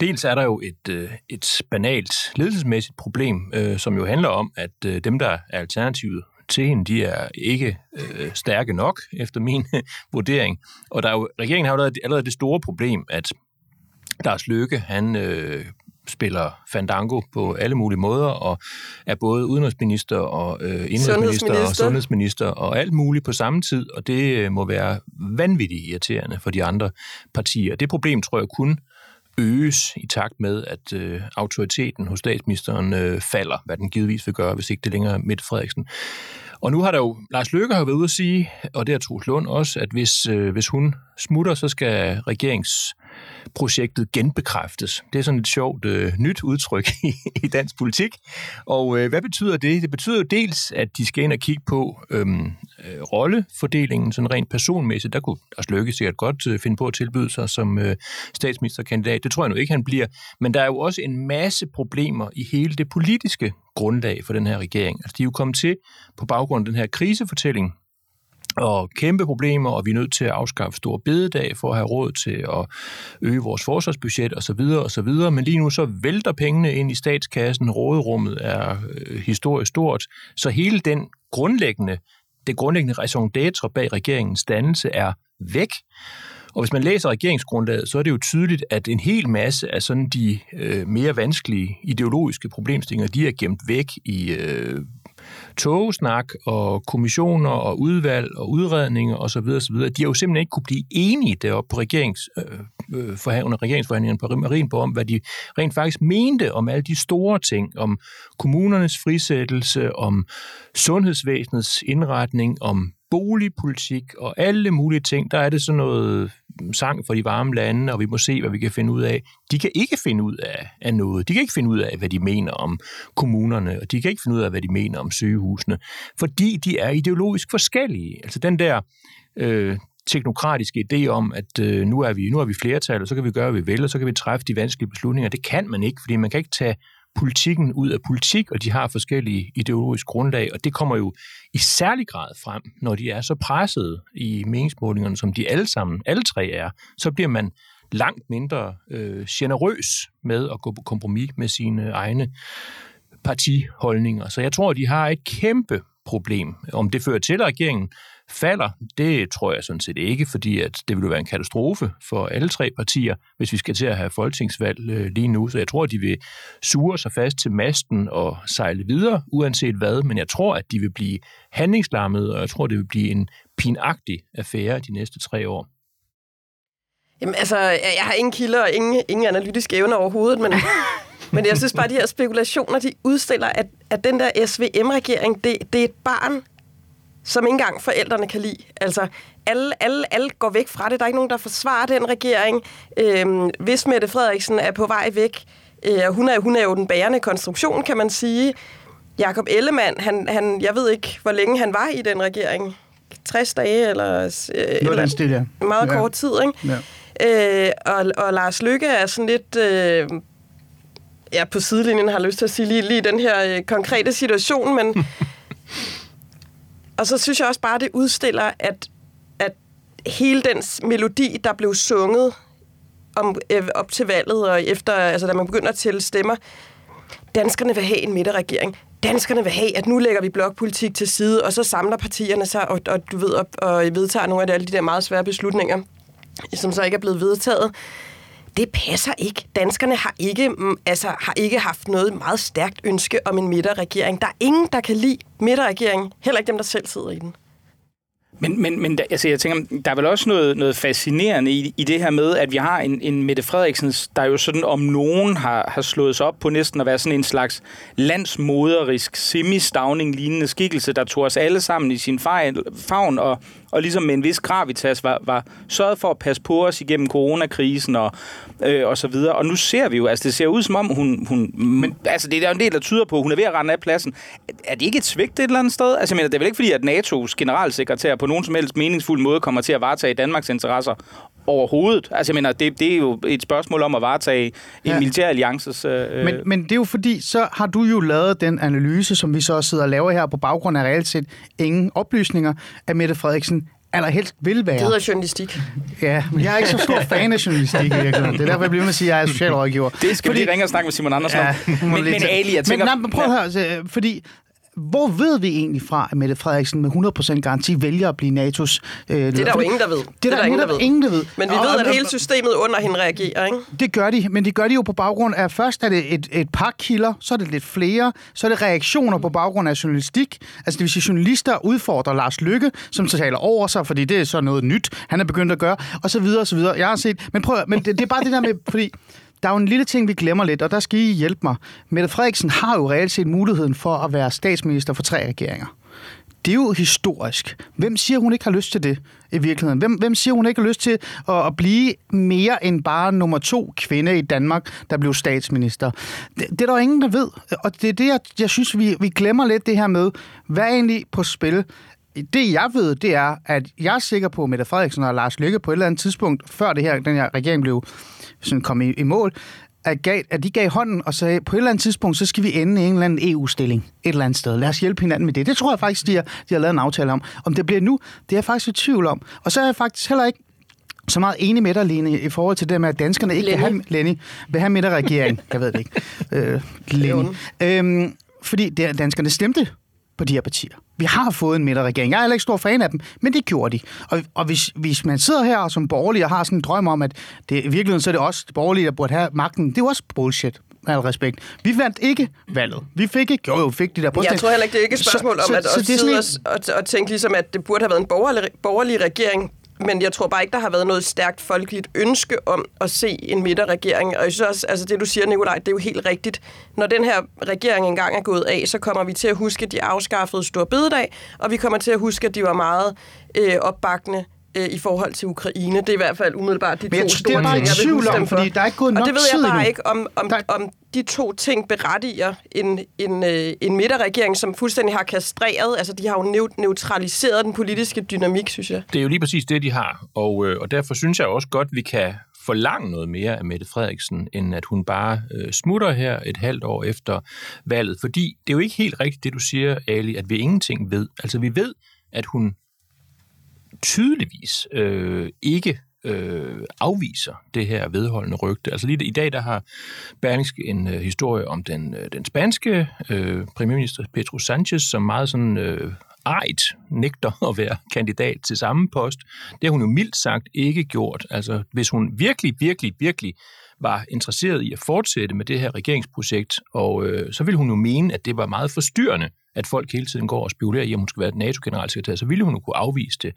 C: dels er der jo et, øh, et banalt ledelsesmæssigt problem, øh, som jo handler om, at øh, dem, der er alternativet til hende, de er ikke øh, stærke nok, efter min vurdering. Og der er jo, regeringen har jo allerede det store problem, at Lars Løkke, han øh, spiller fandango på alle mulige måder, og er både udenrigsminister og øh, indrigsminister
B: Sundhedsminister.
C: og sundhedsminister og alt muligt på samme tid, og det øh, må være vanvittigt irriterende for de andre partier. Det problem tror jeg kun øges i takt med, at øh, autoriteten hos statsministeren øh, falder, hvad den givetvis vil gøre, hvis ikke det længere er Mette Frederiksen. Og nu har der jo, Lars Løkke har været ude at sige, og det har Troels Lund også, at hvis, øh, hvis hun smutter, så skal projektet genbekræftes. Det er sådan et sjovt øh, nyt udtryk *laughs* i, i dansk politik. Og øh, hvad betyder det? Det betyder jo dels, at de skal ind og kigge på øhm, øh, rollefordelingen, sådan rent personmæssigt. Der kunne Lars Løkke sikkert godt øh, finde på at tilbyde sig som øh, statsministerkandidat. Det tror jeg nu ikke, han bliver. Men der er jo også en masse problemer i hele det politiske grundlag for den her regering. Altså, de er jo kommet til på baggrund af den her krisefortælling, og kæmpe problemer, og vi er nødt til at afskaffe store bededag for at have råd til at øge vores forsvarsbudget osv. osv. Men lige nu så vælter pengene ind i statskassen, råderummet er øh, historisk stort, så hele den grundlæggende, det grundlæggende raison d'etre bag regeringens dannelse er væk. Og hvis man læser regeringsgrundlaget, så er det jo tydeligt, at en hel masse af sådan de øh, mere vanskelige ideologiske problemstillinger, de er gemt væk i øh, togesnak og kommissioner og udvalg og udredninger osv. osv. De har jo simpelthen ikke kunne blive enige deroppe på regerings, øh, øh under regeringsforhandlingerne på Marienborg om, hvad de rent faktisk mente om alle de store ting, om kommunernes frisættelse, om sundhedsvæsenets indretning, om boligpolitik og alle mulige ting, der er det sådan noget sang for de varme lande, og vi må se, hvad vi kan finde ud af. De kan ikke finde ud af, af noget. De kan ikke finde ud af, hvad de mener om kommunerne, og de kan ikke finde ud af, hvad de mener om sygehusene, fordi de er ideologisk forskellige. Altså den der øh, teknokratiske idé om, at øh, nu, er vi, nu er vi flertal, og så kan vi gøre, hvad vi vil, og så kan vi træffe de vanskelige beslutninger. Det kan man ikke, fordi man kan ikke tage politikken ud af politik, og de har forskellige ideologiske grundlag, og det kommer jo i særlig grad frem, når de er så presset i meningsmålingerne, som de alle sammen, alle tre er, så bliver man langt mindre øh, generøs med at gå på kompromis med sine egne partiholdninger. Så jeg tror, de har et kæmpe problem. Om det fører til, at regeringen falder, det tror jeg sådan set ikke, fordi at det vil være en katastrofe for alle tre partier, hvis vi skal til at have folketingsvalg øh, lige nu. Så jeg tror, at de vil sure sig fast til masten og sejle videre, uanset hvad, men jeg tror, at de vil blive handlingslammet, og jeg tror, det vil blive en pinagtig affære de næste tre år.
B: Jamen altså, jeg har ingen kilder og ingen, ingen analytiske evner overhovedet, men, *laughs* men jeg synes bare, at de her spekulationer, de udstiller, at, at den der SVM-regering, det, det er et barn som ikke engang forældrene kan lide. Altså, alle, alle, alle går væk fra det. Der er ikke nogen, der forsvarer den regering. Øhm, hvis Mette Frederiksen er på vej væk, øh, hun, er, hun er jo den bærende konstruktion, kan man sige. Jakob Ellemann, han, han, jeg ved ikke, hvor længe han var i den regering. 60 dage, eller...
D: Øh, eller stil, ja.
B: Meget ja. kort tid, ikke? Ja. Øh, og, og Lars Lykke er sådan lidt... Øh, ja, på sidelinjen har lyst til at sige lige, lige den her øh, konkrete situation, men *laughs* Og så synes jeg også bare, det udstiller, at, at hele den melodi, der blev sunget om, øh, op til valget, og efter, altså, da man begynder at tælle stemmer, danskerne vil have en midterregering. Danskerne vil have, at nu lægger vi blokpolitik til side, og så samler partierne sig, og, og du ved, og, og vedtager nogle af de, alle de der meget svære beslutninger, som så ikke er blevet vedtaget det passer ikke. Danskerne har ikke, mm, altså, har ikke haft noget meget stærkt ønske om en midterregering. Der er ingen, der kan lide midterregeringen. Heller ikke dem, der selv sidder i den.
A: Men, men, men altså, jeg tænker, der er vel også noget, noget fascinerende i, i det her med, at vi har en, en Mette Frederiksen, der jo sådan om nogen har, har slået sig op på næsten at være sådan en slags landsmoderisk, semi-stavning-lignende skikkelse, der tog os alle sammen i sin favn og, og ligesom med en vis gravitas var, var sørget for at passe på os igennem coronakrisen og, øh, og så videre. Og nu ser vi jo, altså det ser ud som om hun, hun men, altså det er jo en del, der tyder på, hun er ved at rende af pladsen. Er det ikke et svigt et eller andet sted? Altså jeg mener, det er vel ikke fordi, at NATO's generalsekretær på nogen som helst meningsfuld måde kommer til at varetage Danmarks interesser overhovedet. Altså, jeg mener, det, det er jo et spørgsmål om at varetage en ja. militær alliances... Øh...
D: Men, men det er jo fordi, så har du jo lavet den analyse, som vi så sidder og laver her på baggrund af reelt set ingen oplysninger, at Mette Frederiksen allerhelst vil være. Det
B: hedder journalistik.
D: Ja, men jeg er ikke så stor fan af journalistik i virkeligheden. Det er derfor, jeg bliver med at sige, at jeg er socialrådgiver.
A: Det skal fordi, vi lige ringe og snakke med Simon Andersen ja, om. Men, men Ali, jeg tænker...
D: Men, nej, men prøv at høre, altså, fordi hvor ved vi egentlig fra, at Mette Frederiksen med 100% garanti vælger at blive NATO's
B: øh, leder? Det er der jo ingen, der ved.
D: Det er der, der, ingen, der ved. ingen, der ved.
B: Men vi og, ved, at hele systemet under hende reagerer, ikke?
D: Det gør de, men det gør de jo på baggrund af, først er det et, et par kilder, så er det lidt flere, så er det reaktioner på baggrund af journalistik. Altså det vil sige, journalister udfordrer Lars Lykke, som så taler over sig, fordi det er så noget nyt, han er begyndt at gøre, og så videre, og så videre. Jeg har set, men prøv, men det, det er bare det der med, fordi der er jo en lille ting, vi glemmer lidt, og der skal I hjælpe mig. Mette Frederiksen har jo reelt set muligheden for at være statsminister for tre regeringer. Det er jo historisk. Hvem siger, hun ikke har lyst til det i virkeligheden? Hvem, hvem siger, hun ikke har lyst til at, at blive mere end bare nummer to kvinde i Danmark, der blev statsminister? Det, det er der jo ingen, der ved. Og det er det, jeg, jeg synes, vi, vi glemmer lidt det her med, hvad er egentlig på spil? det jeg ved, det er, at jeg er sikker på, at Mette Frederiksen og Lars Lykke på et eller andet tidspunkt, før det her, den her regering blev sådan kom i, i mål, at, gav, at de gav hånden og sagde, på et eller andet tidspunkt, så skal vi ende i en eller anden EU-stilling et eller andet sted. Lad os hjælpe hinanden med det. Det tror jeg faktisk, de har, de har lavet en aftale om. Om det bliver nu, det er jeg faktisk i tvivl om. Og så er jeg faktisk heller ikke så meget enig med dig, Lene, i forhold til det med, at danskerne ikke vil have, Lenny, vil have midterregering. Jeg ved det ikke. *laughs* Øh, Lenny. Øhm, fordi danskerne stemte på de her partier. Vi har fået en midterregering. Jeg er heller ikke stor fan af dem, men det gjorde de. Og, og hvis, hvis man sidder her som borgerlig og har sådan en drøm om, at det, i virkeligheden så er det også de borgerlige, der burde have magten, det er jo også bullshit med al respekt. Vi vandt ikke valget. Vi fik ikke, jo, jo, fik de der
B: Jeg tror heller ikke, det er ikke et spørgsmål
D: så,
B: om at,
D: så, så,
B: at
D: det er
B: sidde og, og tænke ligesom, at det burde have været en borgerlig, borgerlig regering, men jeg tror bare ikke, der har været noget stærkt folkeligt ønske om at se en midterregering. Og jeg synes også, altså det du siger, Nikolaj, det er jo helt rigtigt. Når den her regering engang er gået af, så kommer vi til at huske, at de afskaffede Stor Bededag, og vi kommer til at huske, at de var meget øh, opbakkende øh, i forhold til Ukraine. Det er i hvert fald umiddelbart de
D: Men
B: to store ting, jeg vil
D: tvivl om,
B: for.
D: fordi der er ikke gået
B: Og
D: nok
B: det ved jeg bare
D: endnu.
B: ikke, om, om,
D: Der-
B: om de to ting berettiger en, en, øh, en midterregering, som fuldstændig har kastreret, altså de har jo neu- neutraliseret den politiske dynamik, synes jeg.
C: Det er jo lige præcis det, de har, og, øh, og derfor synes jeg også godt, vi kan forlange noget mere af Mette Frederiksen, end at hun bare øh, smutter her et halvt år efter valget. Fordi det er jo ikke helt rigtigt, det du siger, Ali, at vi ingenting ved. Altså vi ved, at hun tydeligvis øh, ikke øh, afviser det her vedholdende rygte. Altså lige i dag, der har Berlingske en øh, historie om den, øh, den spanske øh, premierminister Pedro Sanchez, som meget sådan øh, ejt nægter at være *laughs* kandidat til samme post. Det har hun jo mildt sagt ikke gjort. Altså hvis hun virkelig, virkelig, virkelig var interesseret i at fortsætte med det her regeringsprojekt, og øh, så ville hun jo mene, at det var meget forstyrrende, at folk hele tiden går og spekulerer i, om hun skal være NATO-generalsekretær, så ville hun jo kunne afvise det,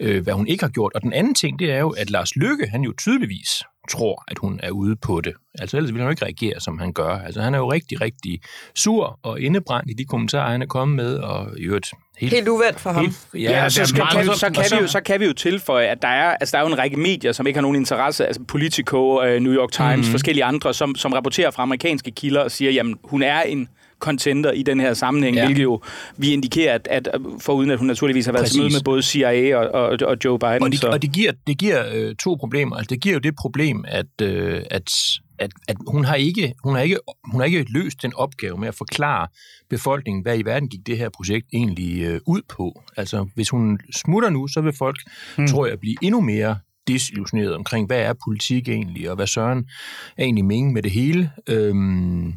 C: øh, hvad hun ikke har gjort. Og den anden ting, det er jo, at Lars Lykke, han jo tydeligvis tror, at hun er ude på det. Altså ellers ville han jo ikke reagere, som han gør. Altså han er jo rigtig, rigtig sur og indebrændt i de kommentarer, han er kommet med, og i øvrigt helt...
B: Helt uvendt for ham.
C: helt
A: Ja, ja så, skal, kan, så, kan
C: og
A: vi jo, så kan vi jo tilføje, at der er, altså, der er jo en række medier, som ikke har nogen interesse, altså Politico, øh, New York Times, mm. forskellige andre, som, som rapporterer fra amerikanske kilder og siger, jamen hun er en contender i den her sammenhæng, Ja. hvilket jo vi indikerer, at, at foruden at hun naturligvis har været til
C: Præcis.
A: møde med både CIA og, og, og Joe Biden.
C: Og det,
A: så.
C: og det giver, det giver øh, to problemer. Altså, det giver jo det problem, at, øh, at, at, at hun, har ikke, hun, har ikke, hun har ikke løst den opgave med at forklare befolkningen, hvad i verden gik det her projekt egentlig øh, ud på. Altså, hvis hun smutter nu, så vil folk, mm. tror jeg, blive endnu mere desillusioneret omkring, hvad er politik egentlig, og hvad Søren er egentlig meningen med det hele. Øhm,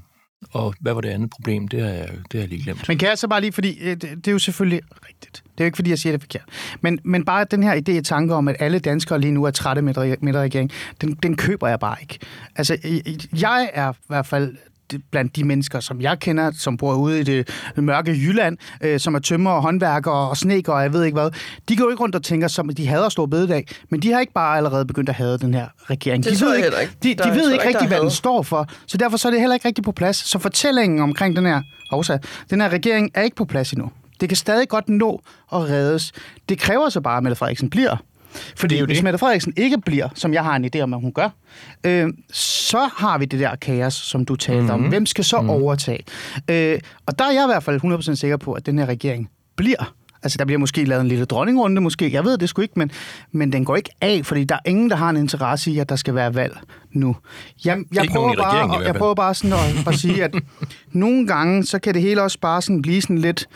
C: og hvad var det andet problem? Det har jeg, det har jeg lige glemt.
D: Men kan jeg så bare lige, fordi øh, det, det er jo selvfølgelig rigtigt. Det er jo ikke, fordi jeg siger det forkert. Men, men bare den her idé i tanke om, at alle danskere lige nu er trætte med med regeringen, den, den køber jeg bare ikke. Altså, jeg er i hvert fald blandt de mennesker, som jeg kender, som bor ude i det mørke Jylland, øh, som er tømmer og håndværkere og sneker og jeg ved ikke hvad, de går jo ikke rundt og tænker, som de hader stor bededag, men de har ikke bare allerede begyndt at hade den her regering.
B: Det
D: de ved
B: heller ikke.
D: De, de ved ikke
B: ikke,
D: rigtigt, hvad den står for, så derfor så er det heller ikke rigtig på plads. Så fortællingen omkring den her, også, den her regering er ikke på plads endnu. Det kan stadig godt nå at reddes. Det kræver så bare, at Mette Frederiksen bliver. Fordi
C: Det er
D: hvis
C: det.
D: Mette Frederiksen ikke bliver, som jeg har en idé om, at hun gør, øh, så har vi det der kaos, som du talte mm-hmm. om. Hvem skal så mm-hmm. overtage? Øh, og der er jeg i hvert fald 100% sikker på, at den her regering bliver. Altså, der bliver måske lavet en lille dronningrunde, måske. Jeg ved det sgu ikke, men, men den går ikke af, fordi der er ingen, der har en interesse i, at der skal være valg nu. Jeg, jeg,
C: Ikke
D: prøver, bare, jeg prøver bare sådan at, at sige, at nogle gange, så kan det hele også bare sådan blive sådan lidt,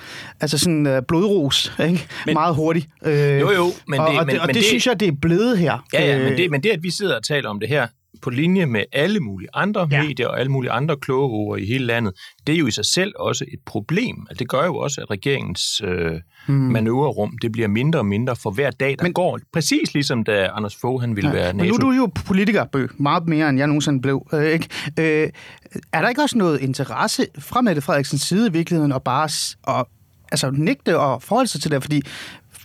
D: altså sådan uh, blodros, ikke? Men,
A: Men-
D: Meget hurtigt. Øh,
C: Jo, jo, men
D: og,
C: det-
D: og,
C: men-
D: det, og
C: men
D: det,
C: det-
D: synes jeg, det er blevet her.
C: Ja, ja,
D: Øh,
C: men det, men det, at vi sidder og taler om det her på linje med alle mulige andre
D: Ja.
C: medier og alle mulige andre kloge ord i hele landet, det er jo i sig selv også et problem. Altså, det gør jo også, at regeringens øh, hmm. manøvrerum det bliver mindre og mindre for hver dag, der
D: Men-
C: går. Præcis ligesom da Anders Fogh han ville ja, være
D: Men nu
C: NATO.
D: er du jo politiker, Bø, meget mere, end jeg nogensinde blev. Øh, ikke? Øh, er der ikke også noget interesse fra Mette Frederiksens side i virkeligheden at bare at, altså, nægte og forholde sig til det? Fordi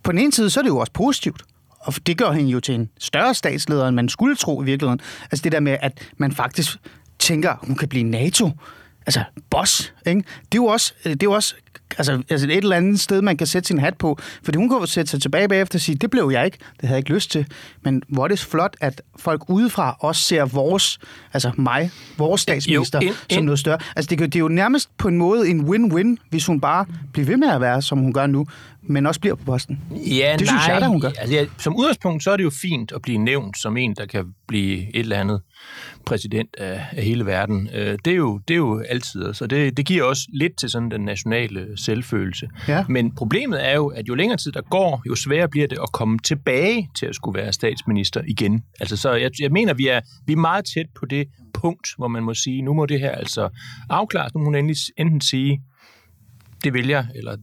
D: på den ene side, så er det jo også positivt. Og det gør hende jo til en større statsleder, end man skulle tro i virkeligheden. Altså det der med, at man faktisk tænker, hun kan blive NATO. Altså, boss, ikke? Det er jo også, det er jo også altså, altså et eller andet sted, man kan sætte sin hat på. Fordi hun jo sætte sig tilbage bagefter og sige, det blev jeg ikke, det havde jeg ikke lyst til. Men hvor er det flot, at folk udefra også ser vores, altså mig, vores statsminister,
C: ind-
D: som
C: ind-
D: noget større. Altså det, det er jo nærmest på en måde en win-win, hvis hun bare bliver ved med at være, som hun gør nu, men også bliver på posten.
C: Ja,
D: Det synes
C: nej.
D: jeg da, hun gør.
C: Altså, ja, som udgangspunkt, så er det jo fint at blive nævnt som en, der kan blive et eller andet præsident af, af hele verden. Øh, Det er jo, det er jo altid, så det, det giver også lidt til sådan den nationale selvfølelse.
D: Ja.
C: Men problemet er jo, at jo længere tid der går, jo sværere bliver det at komme tilbage til at skulle være statsminister igen. Altså, så jeg, jeg mener, vi er, vi er meget tæt på det punkt, hvor man må sige, nu må det her altså afklares. Nu må hun endelig enten sige, det vælger, eller,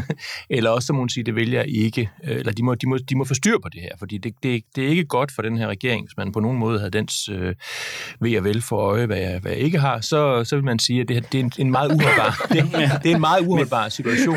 C: *laughs* eller også så må hun sige, det vælger ikke, øh, eller de må, de må, de må få styr på det her, fordi det, det, det er ikke godt for den her regering, hvis man på nogen måde havde dens øh, ved at vel for øje, hvad jeg, hvad jeg ikke har, så, så vil man sige, at det, det er en, en meget uholdbar, *laughs* det, det er en meget uholdbar situation,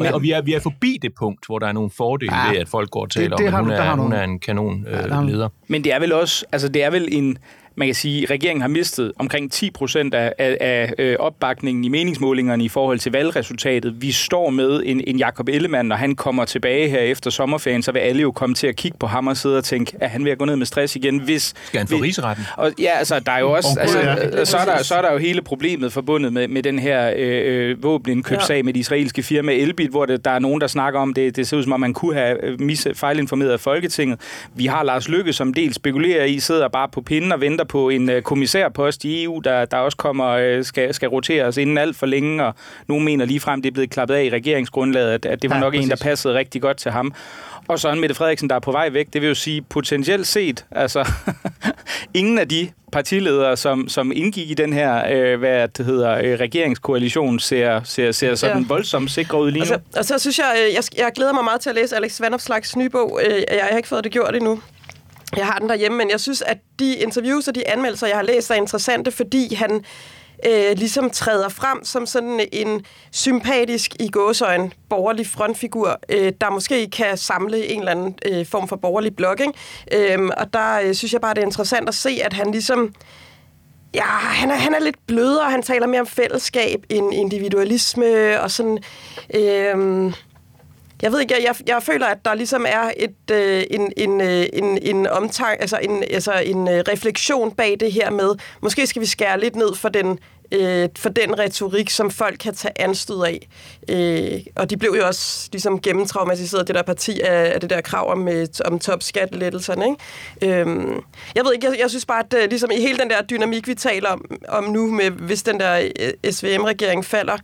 C: og, og vi, er, vi er forbi det punkt, hvor der er nogle fordele ja, ved, at folk går og taler det, det om, at hun er, hun er en kanon øh, ja, leder.
A: Men det er vel også, altså det er vel en, man kan sige, at regeringen har mistet omkring 10 procent af, af, af øh, opbakningen i meningsmålingerne i forhold til valgresultatet. Vi står med en, en Jakob Ellemann, når han kommer tilbage her efter sommerferien, så vil alle jo komme til at kigge på ham og sidde og tænke, at han vil gå ned med stress igen. Hvis,
C: Skal han få rigsretten?
A: Og, ja, altså, der er jo også, altså, ja. så, er der, så er der jo hele problemet forbundet med, med den her øh, øh våbenindkøbsag ja. med de israelske firma Elbit, hvor det, der er nogen, der snakker om det. Det ser ud som om, man kunne have øh, mis, fejlinformeret Folketinget. Vi har Lars Lykke, som del spekulerer i, sidder bare på pinden og venter venter på en øh, kommissærpost i EU, der, der også kommer øh, skal, skal roteres inden alt for længe, og nogen mener ligefrem, det er blevet klappet af i regeringsgrundlaget, at, at det var ja, nok præcis. en, der passede rigtig godt til ham. Og så en Mette Frederiksen, der er på vej væk. Det vil jo sige, potentielt set, altså *laughs* ingen af de partiledere, som, som indgik i den her øh, hvad det hedder, øh, regeringskoalition, ser, ser, ser sådan ja. voldsomt sikre ud lige nu.
B: Og så, og så synes jeg, øh, jeg, jeg glæder mig meget til at læse Alex Vandopslags nye bog. Øh, jeg har ikke fået det gjort endnu. Jeg har den derhjemme, men jeg synes, at de interviews og de anmeldelser, jeg har læst, er interessante, fordi han øh, ligesom træder frem som sådan en sympatisk i gåsøjen borgerlig frontfigur, øh, der måske kan samle en eller anden øh, form for borgerlig blogging. Øh, og der øh, synes jeg bare, det er interessant at se, at han ligesom Ja, han er, han er lidt blødere, han taler mere om fællesskab end individualisme, og sådan... Øh, jeg ved ikke, jeg, jeg, jeg føler, at der ligesom er et, øh, en, en, øh, en, en omtang, altså en, altså en øh, refleksion bag det her med, måske skal vi skære lidt ned for den øh, for den retorik, som folk kan tage anstød af. Øh, og de blev jo også ligesom gennemtraumatiseret, det der parti af, af det der krav om, øh, om topskattelettelserne. Ikke? Øh, jeg ved ikke, jeg, jeg synes bare, at øh, ligesom i hele den der dynamik, vi taler om, om nu, med hvis den der øh, SVM-regering falder,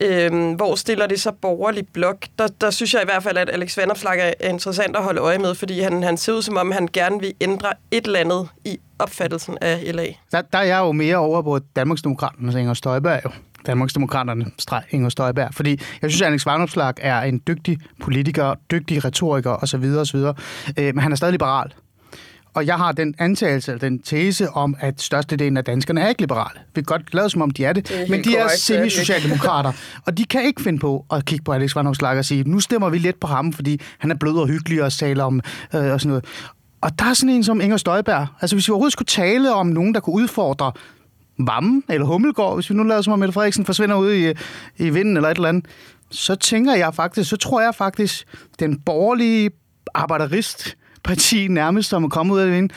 B: Øhm, hvor stiller det så borgerlig blok? Der, der synes jeg i hvert fald, at Alex Vanopslag er interessant at holde øje med, fordi han, han ser ud som om, han gerne vil ændre et eller andet i opfattelsen af LA.
D: Der, der er jeg jo mere over på Danmarksdemokraterne, Inger Støjberg jo. Danmarksdemokraterne, streg Inger Støjberg. Fordi jeg synes, at Alex Vanopslag er en dygtig politiker, dygtig retoriker osv. osv. Øh, men han er stadig liberal. Og jeg har den antagelse, eller den tese om, at størstedelen af danskerne er ikke liberale. Vi kan godt lade som om, de er det, det er men de er semi-socialdemokrater. og de kan ikke finde på at kigge på Alex Van og sige, nu stemmer vi lidt på ham, fordi han er blød og hyggelig og taler om øh, og sådan noget. Og der er sådan en som Inger Støjberg. Altså hvis vi overhovedet skulle tale om nogen, der kunne udfordre Vammen eller Hummelgård, hvis vi nu lader som om Mette Frederiksen forsvinder ud i, i vinden eller et eller andet, så tænker jeg faktisk, så tror jeg faktisk, den borgerlige arbejderist, parti nærmest, som er kommet ud af det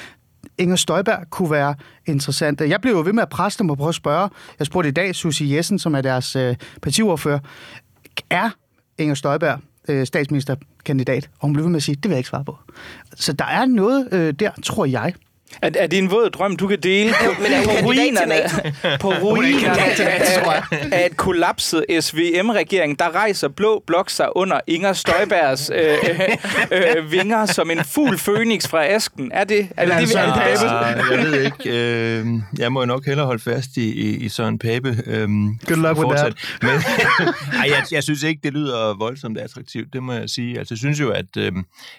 D: Inger Støjberg kunne være interessant. Jeg blev jo ved med at presse dem og prøve at spørge. Jeg spurgte i dag Susie Jessen, som er deres øh, partiordfører. Er Inger Støjberg øh, statsministerkandidat? Og hun blev ved med at sige, det vil jeg ikke svare på. Så der er noget øh, der, tror jeg.
A: Er, er det en våd drøm, du kan dele på, men er på ruinerne, *laughs* på ruinerne af, af et kollapset SVM-regering, der rejser Blå Blok sig under Inger Støjbergs øh, øh, øh, vinger som en fugl fønix fra asken. Er det, er det,
C: altså, det, det, det, Jeg ved ikke. Øh, jeg må jo nok hellere holde fast i, i, i Søren Pape. Øh,
D: Good luck with that.
C: Men, *laughs* ej, jeg, jeg synes ikke, det lyder voldsomt attraktivt, det må jeg sige. Altså, jeg synes jo, at øh,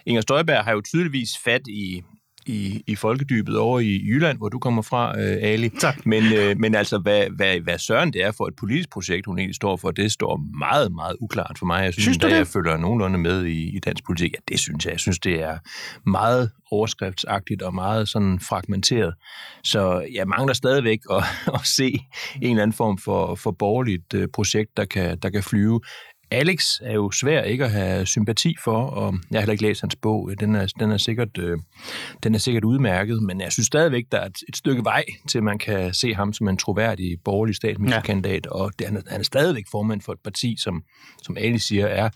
C: Inger Støjberg har jo tydeligvis fat i i, i folkedybet over i Jylland, hvor du kommer fra, øh, Ali.
D: Tak.
C: Men, øh, men altså, hvad, hvad, hvad søren det er for et politisk projekt, hun egentlig står for, det står meget, meget uklart for mig. Jeg synes, synes du jeg følger nogenlunde med i, i dansk politik, ja, det synes jeg. Jeg synes, det er meget overskriftsagtigt og meget sådan fragmenteret. Så jeg mangler stadigvæk at, *laughs* at se en eller anden form for, for borgerligt øh, projekt, der kan, der kan flyve. Alex er jo svær ikke at have sympati for, og jeg har heller ikke læst hans bog. Den er, den er, sikkert, øh, den er sikkert udmærket, men jeg synes stadigvæk, der er et, et stykke vej til, man kan se ham som en troværdig borgerlig statsministerkandidat, ja. og det, han, er, han er stadigvæk formand for et parti, som, som Ali siger, er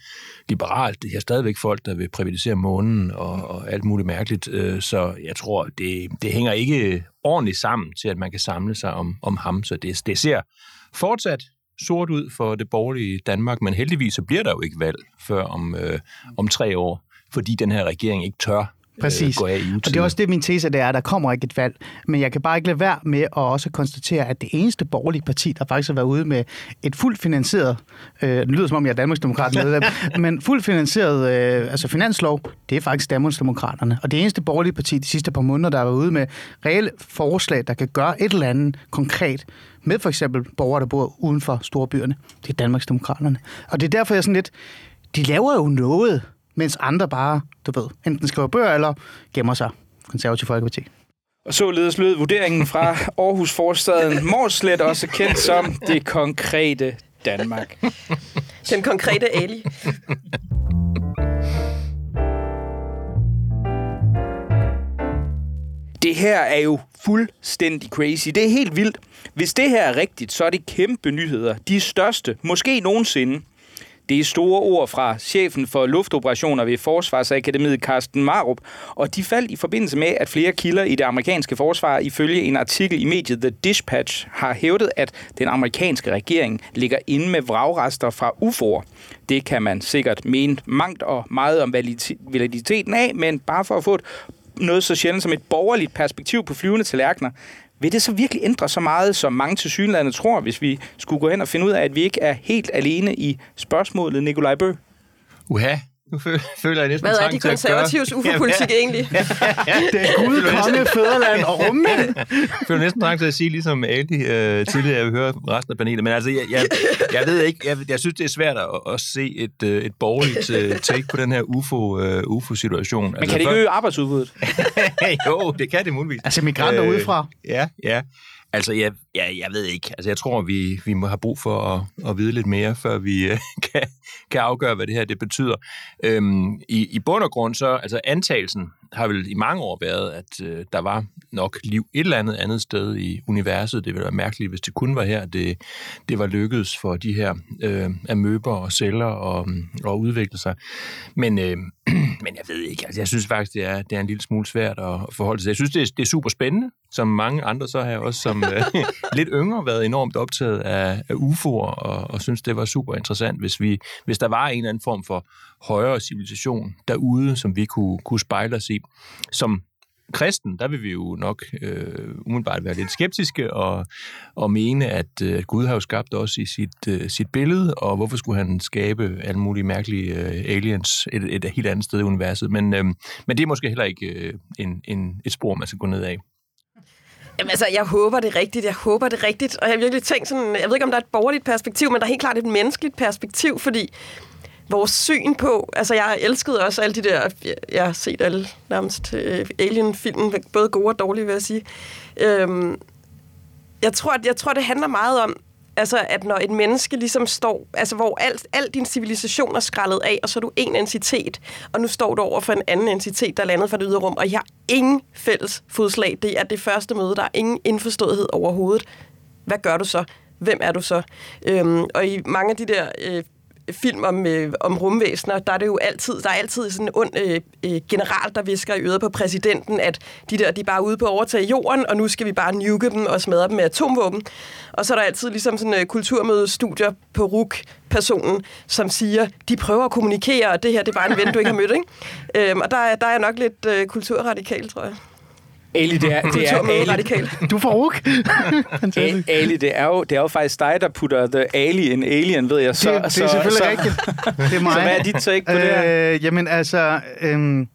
C: liberalt. Det er stadigvæk folk, der vil privatisere månen og, og alt muligt mærkeligt, øh, så jeg tror, det, det hænger ikke ordentligt sammen til, at man kan samle sig om, om ham, så det, det ser fortsat sort ud for det borgerlige Danmark, men heldigvis så bliver der jo ikke valg før om, øh, om tre år, fordi den her regering ikke tør
D: Præcis.
C: gå af i
D: Og det er også det, min tese det er, der kommer ikke et valg. Men jeg kan bare ikke lade være med at også konstatere, at det eneste borgerlige parti, der faktisk har været ude med et fuldt finansieret, øh, det lyder som om jeg er Danmarksdemokrat medlem, *laughs* men fuldt finansieret øh, altså finanslov, det er faktisk Danmarksdemokraterne. Og det eneste borgerlige parti de sidste par måneder, der har været ude med reelle forslag, der kan gøre et eller andet konkret med for eksempel borgere, der bor uden for storbyerne, det er Danmarksdemokraterne. Og det er derfor, jeg sådan lidt, de laver jo noget, mens andre bare, du ved, enten skriver bøger eller gemmer sig. Konservativ Folkeparti.
A: Og således lød vurderingen fra *laughs* Aarhus Forstaden Morslet, også kendt som det konkrete Danmark.
B: Den konkrete Ali. *laughs*
A: Det her er jo fuldstændig crazy. Det er helt vildt. Hvis det her er rigtigt, så er det kæmpe nyheder. De største, måske nogensinde. Det er store ord fra chefen for luftoperationer ved Forsvarsakademiet, Carsten Marup, og de faldt i forbindelse med, at flere kilder i det amerikanske forsvar ifølge en artikel i mediet The Dispatch har hævdet, at den amerikanske regering ligger inde med vragrester fra UFO'er. Det kan man sikkert mene mangt og meget om validiteten af, men bare for at få et noget så sjældent som et borgerligt perspektiv på flyvende tallerkener, vil det så virkelig ændre så meget, som mange til synlandet tror, hvis vi skulle gå hen og finde ud af, at vi ikke er helt alene i spørgsmålet, Nikolaj Bø?
C: Uha, nu *laughs* føler jeg næsten
B: Hvad er de konservatives UFO-politik egentlig? *laughs*
D: det er Gud, konge, fædreland og rummænd.
C: Jeg *laughs* føler næsten trang til at sige, ligesom Ali øh, tidligere, jeg vil høre resten af panelet. Men altså, jeg, jeg, jeg ved ikke, jeg, jeg synes, det er svært at, at se et, øh, et borgerligt øh, take på den her UFO, uh, UFO-situation. Men
A: altså, kan det ikke øge arbejdsudbuddet?
C: jo, det kan det muligvis.
D: Altså migranter øh, udefra?
C: Ja, ja. Altså, jeg, Ja, jeg ved ikke. Altså, jeg tror, vi, vi må have brug for at, at vide lidt mere, før vi øh, *laughs* kan, kan afgøre, hvad det her det betyder. Øhm, i, I bund og grund så, altså antagelsen har vel i mange år været, at øh, der var nok liv et eller andet andet sted i universet. Det ville være mærkeligt, hvis det kun var her, det, det var lykkedes for de her øh, amøber og celler og, og mm, udvikle sig. Men, øh, *clears throat* men jeg ved ikke, altså jeg synes faktisk, det er, det er en lille smule svært at forholde sig Jeg synes, det er, det er super spændende, som mange andre så har også som øh, *laughs* lidt yngre været enormt optaget af, af UFO'er og, og synes, det var super interessant, hvis, vi, hvis der var en eller anden form for højere civilisation derude, som vi kunne, kunne spejle os i. Som kristen, der vil vi jo nok øh, umiddelbart være lidt skeptiske og, og mene, at øh, Gud har jo skabt os i sit, øh, sit billede, og hvorfor skulle han skabe alle mulige mærkelige øh, aliens et, et helt andet sted i universet. Men, øh, men det er måske heller ikke øh, en, en, et spor, man skal gå ned af.
B: Jamen altså, jeg håber det rigtigt, jeg håber det rigtigt, og jeg har virkelig tænkt sådan, jeg ved ikke, om der er et borgerligt perspektiv, men der er helt klart et menneskeligt perspektiv, fordi vores syn på... Altså, jeg elskede også alle de der... Jeg har set alle nærmest uh, Alien-filmen, både gode og dårlige, vil jeg sige. Øhm, jeg, tror, at, jeg tror, det handler meget om, altså, at når et menneske ligesom står... Altså, hvor alt, al din civilisation er skrællet af, og så er du en entitet, og nu står du over for en anden entitet, der er landet fra det ydre rum, og jeg har ingen fælles fodslag. Det er det første møde, der er ingen indforståethed overhovedet. Hvad gør du så? Hvem er du så? Øhm, og i mange af de der... Øh, film om, øh, om rumvæsener, der er det jo altid, der er altid sådan en ond øh, øh, general, der visker i øret på præsidenten, at de der, de er bare ude på at overtage jorden, og nu skal vi bare nuke dem og smadre dem med atomvåben. Og så er der altid ligesom sådan øh, kulturmødestudier på RUK, personen, som siger, de prøver at kommunikere, og det her, det er bare en ven, du ikke har mødt, ikke? *laughs* Øhm, og der, der er nok lidt øh, kulturradikal, tror jeg.
A: Ali, det er, det er Ali.
B: Radikal.
D: Du får ruk. *laughs*
A: Ali, det er, jo, det er jo faktisk dig, der putter The Ali in Alien, ved jeg. Så,
D: det, det er
A: så,
D: selvfølgelig
A: så,
D: rigtigt. Det er *laughs* mig.
A: Så hvad er dit take på øh, det her?
D: Jamen altså... Øhm,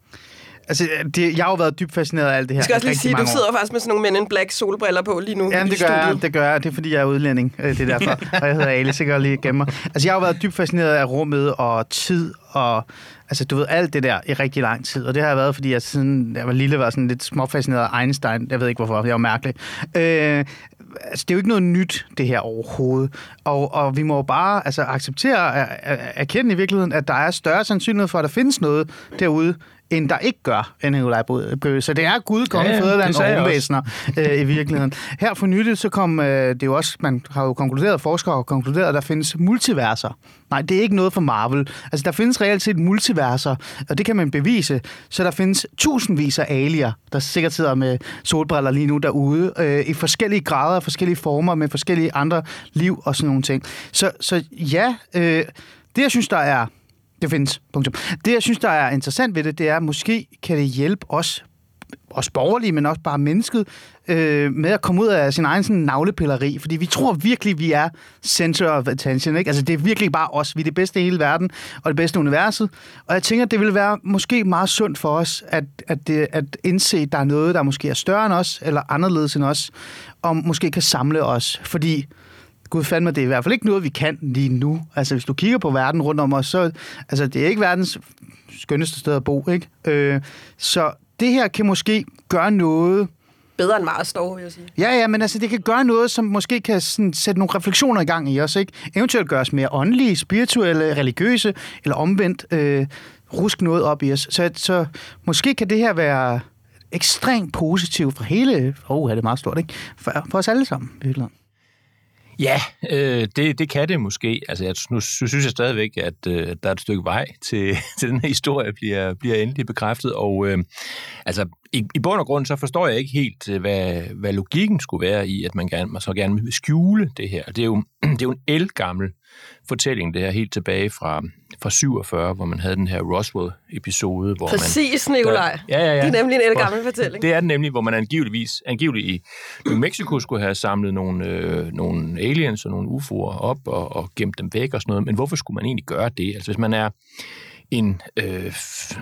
D: Altså, det, jeg har jo været dybt fascineret af alt det her.
B: Jeg skal også lige sige, at du sidder faktisk med sådan nogle Men in Black solbriller på lige nu.
D: Jamen, det gør, jeg, det gør jeg. Det er, fordi jeg er udlænding. Det er derfor. *laughs* og jeg hedder Ali, så kan jeg lige gemme mig. Altså, jeg har jo været dybt fascineret af rummet og tid og Altså, du ved, alt det der i rigtig lang tid. Og det har jeg været, fordi jeg siden jeg var lille, var sådan lidt småfascineret af Einstein. Jeg ved ikke, hvorfor. Jeg var mærkelig. Øh, altså, det er jo ikke noget nyt, det her overhovedet. Og, og vi må jo bare altså, acceptere og erkende i virkeligheden, at der er større sandsynlighed for, at der findes noget derude, end der ikke gør, end Nikolaj Bøge. Så det er Gud, konge, ja, fædreland og rumvæsener øh, i virkeligheden. Her for nyligt, så kom øh, det jo også, man har jo konkluderet, forskere har konkluderet, at der findes multiverser. Nej, det er ikke noget for Marvel. Altså, der findes reelt set multiverser, og det kan man bevise. Så der findes tusindvis af alier, der sikkert sidder med solbriller lige nu derude, øh, i forskellige grader, forskellige former, med forskellige andre liv og sådan nogle ting. Så, så ja, øh, det jeg synes, der er det findes. Punktum. Det, jeg synes, der er interessant ved det, det er, at måske kan det hjælpe os, os borgerlige, men også bare mennesket, øh, med at komme ud af sin egen sådan, navlepilleri. Fordi vi tror virkelig, vi er center of attention. Ikke? Altså, det er virkelig bare os. Vi er det bedste i hele verden, og det bedste universet. Og jeg tænker, det vil være måske meget sundt for os, at, at, det, at indse, at der er noget, der måske er større end os, eller anderledes end os, og måske kan samle os. Fordi Gud fandme, det er i hvert fald ikke noget, vi kan lige nu. Altså, hvis du kigger på verden rundt om os, så altså, det er ikke verdens skønneste sted at bo, ikke? Øh, så det her kan måske gøre noget...
B: Bedre end Mars dog, vil jeg sige.
D: Ja, ja, men altså, det kan gøre noget, som måske kan sådan, sætte nogle refleksioner i gang i os, ikke? Eventuelt gøre os mere åndelige, spirituelle, religiøse, eller omvendt øh, rusk noget op i os. Så, så måske kan det her være ekstremt positivt for hele... Åh, oh, er det meget stort, ikke? For, for os alle sammen, virkelig.
C: Ja, øh, det, det kan det måske. Altså, jeg, nu synes jeg stadigvæk, at øh, der er et stykke vej til, *laughs* til den her historie bliver, bliver endelig bekræftet. Og øh, altså, i, i bund og grund, så forstår jeg ikke helt, øh, hvad, hvad logikken skulle være i, at man, gerne, man så gerne vil skjule det her. Det er jo, *clears throat* det er jo en elgammel fortælling, det her helt tilbage fra, fra 47, hvor man havde den her Roswell-episode. Hvor
B: Præcis, man, Nikolaj.
C: Ja, ja, ja.
B: Det er nemlig en gammel fortælling.
C: Det er den nemlig, hvor man angiveligvis, angiveligt i New Mexico skulle have samlet nogle, øh, nogle aliens og nogle UFO'er op og, og gemt dem væk og sådan noget. Men hvorfor skulle man egentlig gøre det? Altså hvis man er en øh,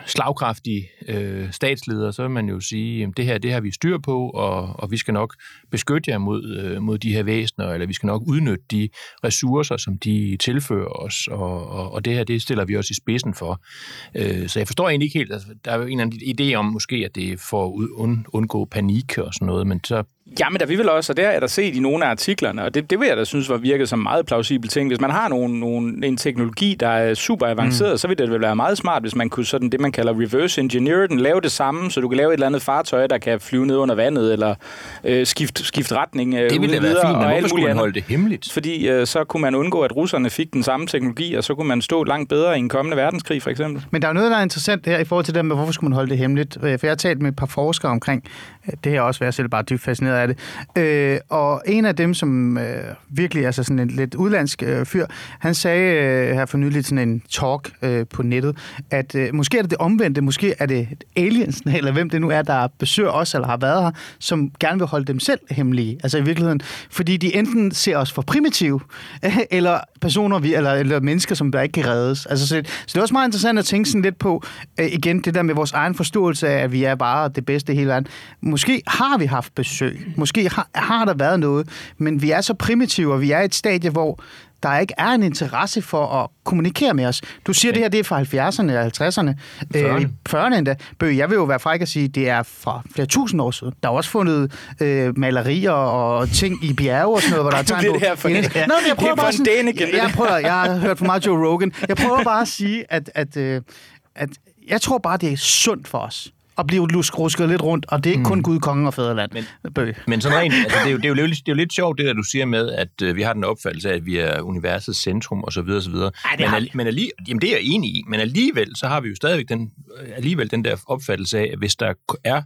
C: slagkraftig øh, statsleder, så vil man jo sige, at det her det har vi styr på, og, og vi skal nok beskytte jer mod, øh, mod de her væsener, eller vi skal nok udnytte de ressourcer, som de tilfører os, og, og, og det her det stiller vi også i spidsen for. Øh, så jeg forstår egentlig ikke helt, altså, der er jo en eller anden idé om måske, at det er for at undgå panik og sådan noget, men så
A: Jamen, der vi vil også, og der er der set i nogle af artiklerne, og det, det vil jeg da synes var virket som meget plausibel ting. Hvis man har nogle, nogle, en teknologi, der er super avanceret, mm. så vil det vel være meget smart, hvis man kunne sådan det, man kalder reverse engineer den, lave det samme, så du kan lave et eller andet fartøj, der kan flyve ned under vandet, eller øh, skifte skift retning. Øh,
C: det ville da være fint, men hvorfor skulle man holde det hemmeligt?
A: Fordi øh, så kunne man undgå, at russerne fik den samme teknologi, og så kunne man stå langt bedre i en kommende verdenskrig, for eksempel.
D: Men der er noget, der er interessant her i forhold til det med, hvorfor skulle man holde det hemmeligt? For jeg har talt med et par forskere omkring, det her også, været selv bare dybt fascineret af det. Øh, og en af dem, som øh, virkelig er altså sådan en lidt udlandsk øh, fyr, han sagde øh, her for nylig sådan en talk øh, på nettet, at øh, måske er det det omvendte, måske er det aliens, *laughs* eller hvem det nu er, der besøger os eller har været her, som gerne vil holde dem selv hemmelige. Altså i virkeligheden, fordi de enten ser os for primitive, *laughs* eller personer, vi, eller, eller mennesker, som der ikke kan reddes. Altså, så, så det er også meget interessant at tænke sådan lidt på, øh, igen, det der med vores egen forståelse af, at vi er bare det bedste i hele verden. Måske har vi haft besøg, måske har, har der været noget, men vi er så primitive, og vi er et stadie, hvor der ikke er en interesse for at kommunikere med os. Du siger, okay. det her det er fra 70'erne og 50'erne. 40'erne. Øh, 40'erne endda. Bøg, jeg vil jo være fræk at sige, det er fra flere tusind år siden. Der er også fundet øh, malerier og ting i bjerge og sådan noget, hvor der er *laughs* tegn på...
A: Det her for *laughs*
D: Nå, men jeg prøver bare sådan, jeg, jeg, prøver, jeg har hørt for meget Joe Rogan. Jeg prøver bare at sige, at, at, øh, at jeg tror bare, det er sundt for os at blive luskrusket lidt rundt, og det er ikke mm. kun Gud, kongen og fædreland.
C: Men, Bøg. men sådan rent, altså, det, er jo, det, er jo lidt, det er jo lidt sjovt, det der du siger med, at øh, vi har den opfattelse af, at vi er universets centrum, og så videre, og så videre. Ej, men, al, men alligevel, jamen, det er jeg enig i, men alligevel, så har vi jo stadigvæk den, alligevel den der opfattelse af, at hvis der er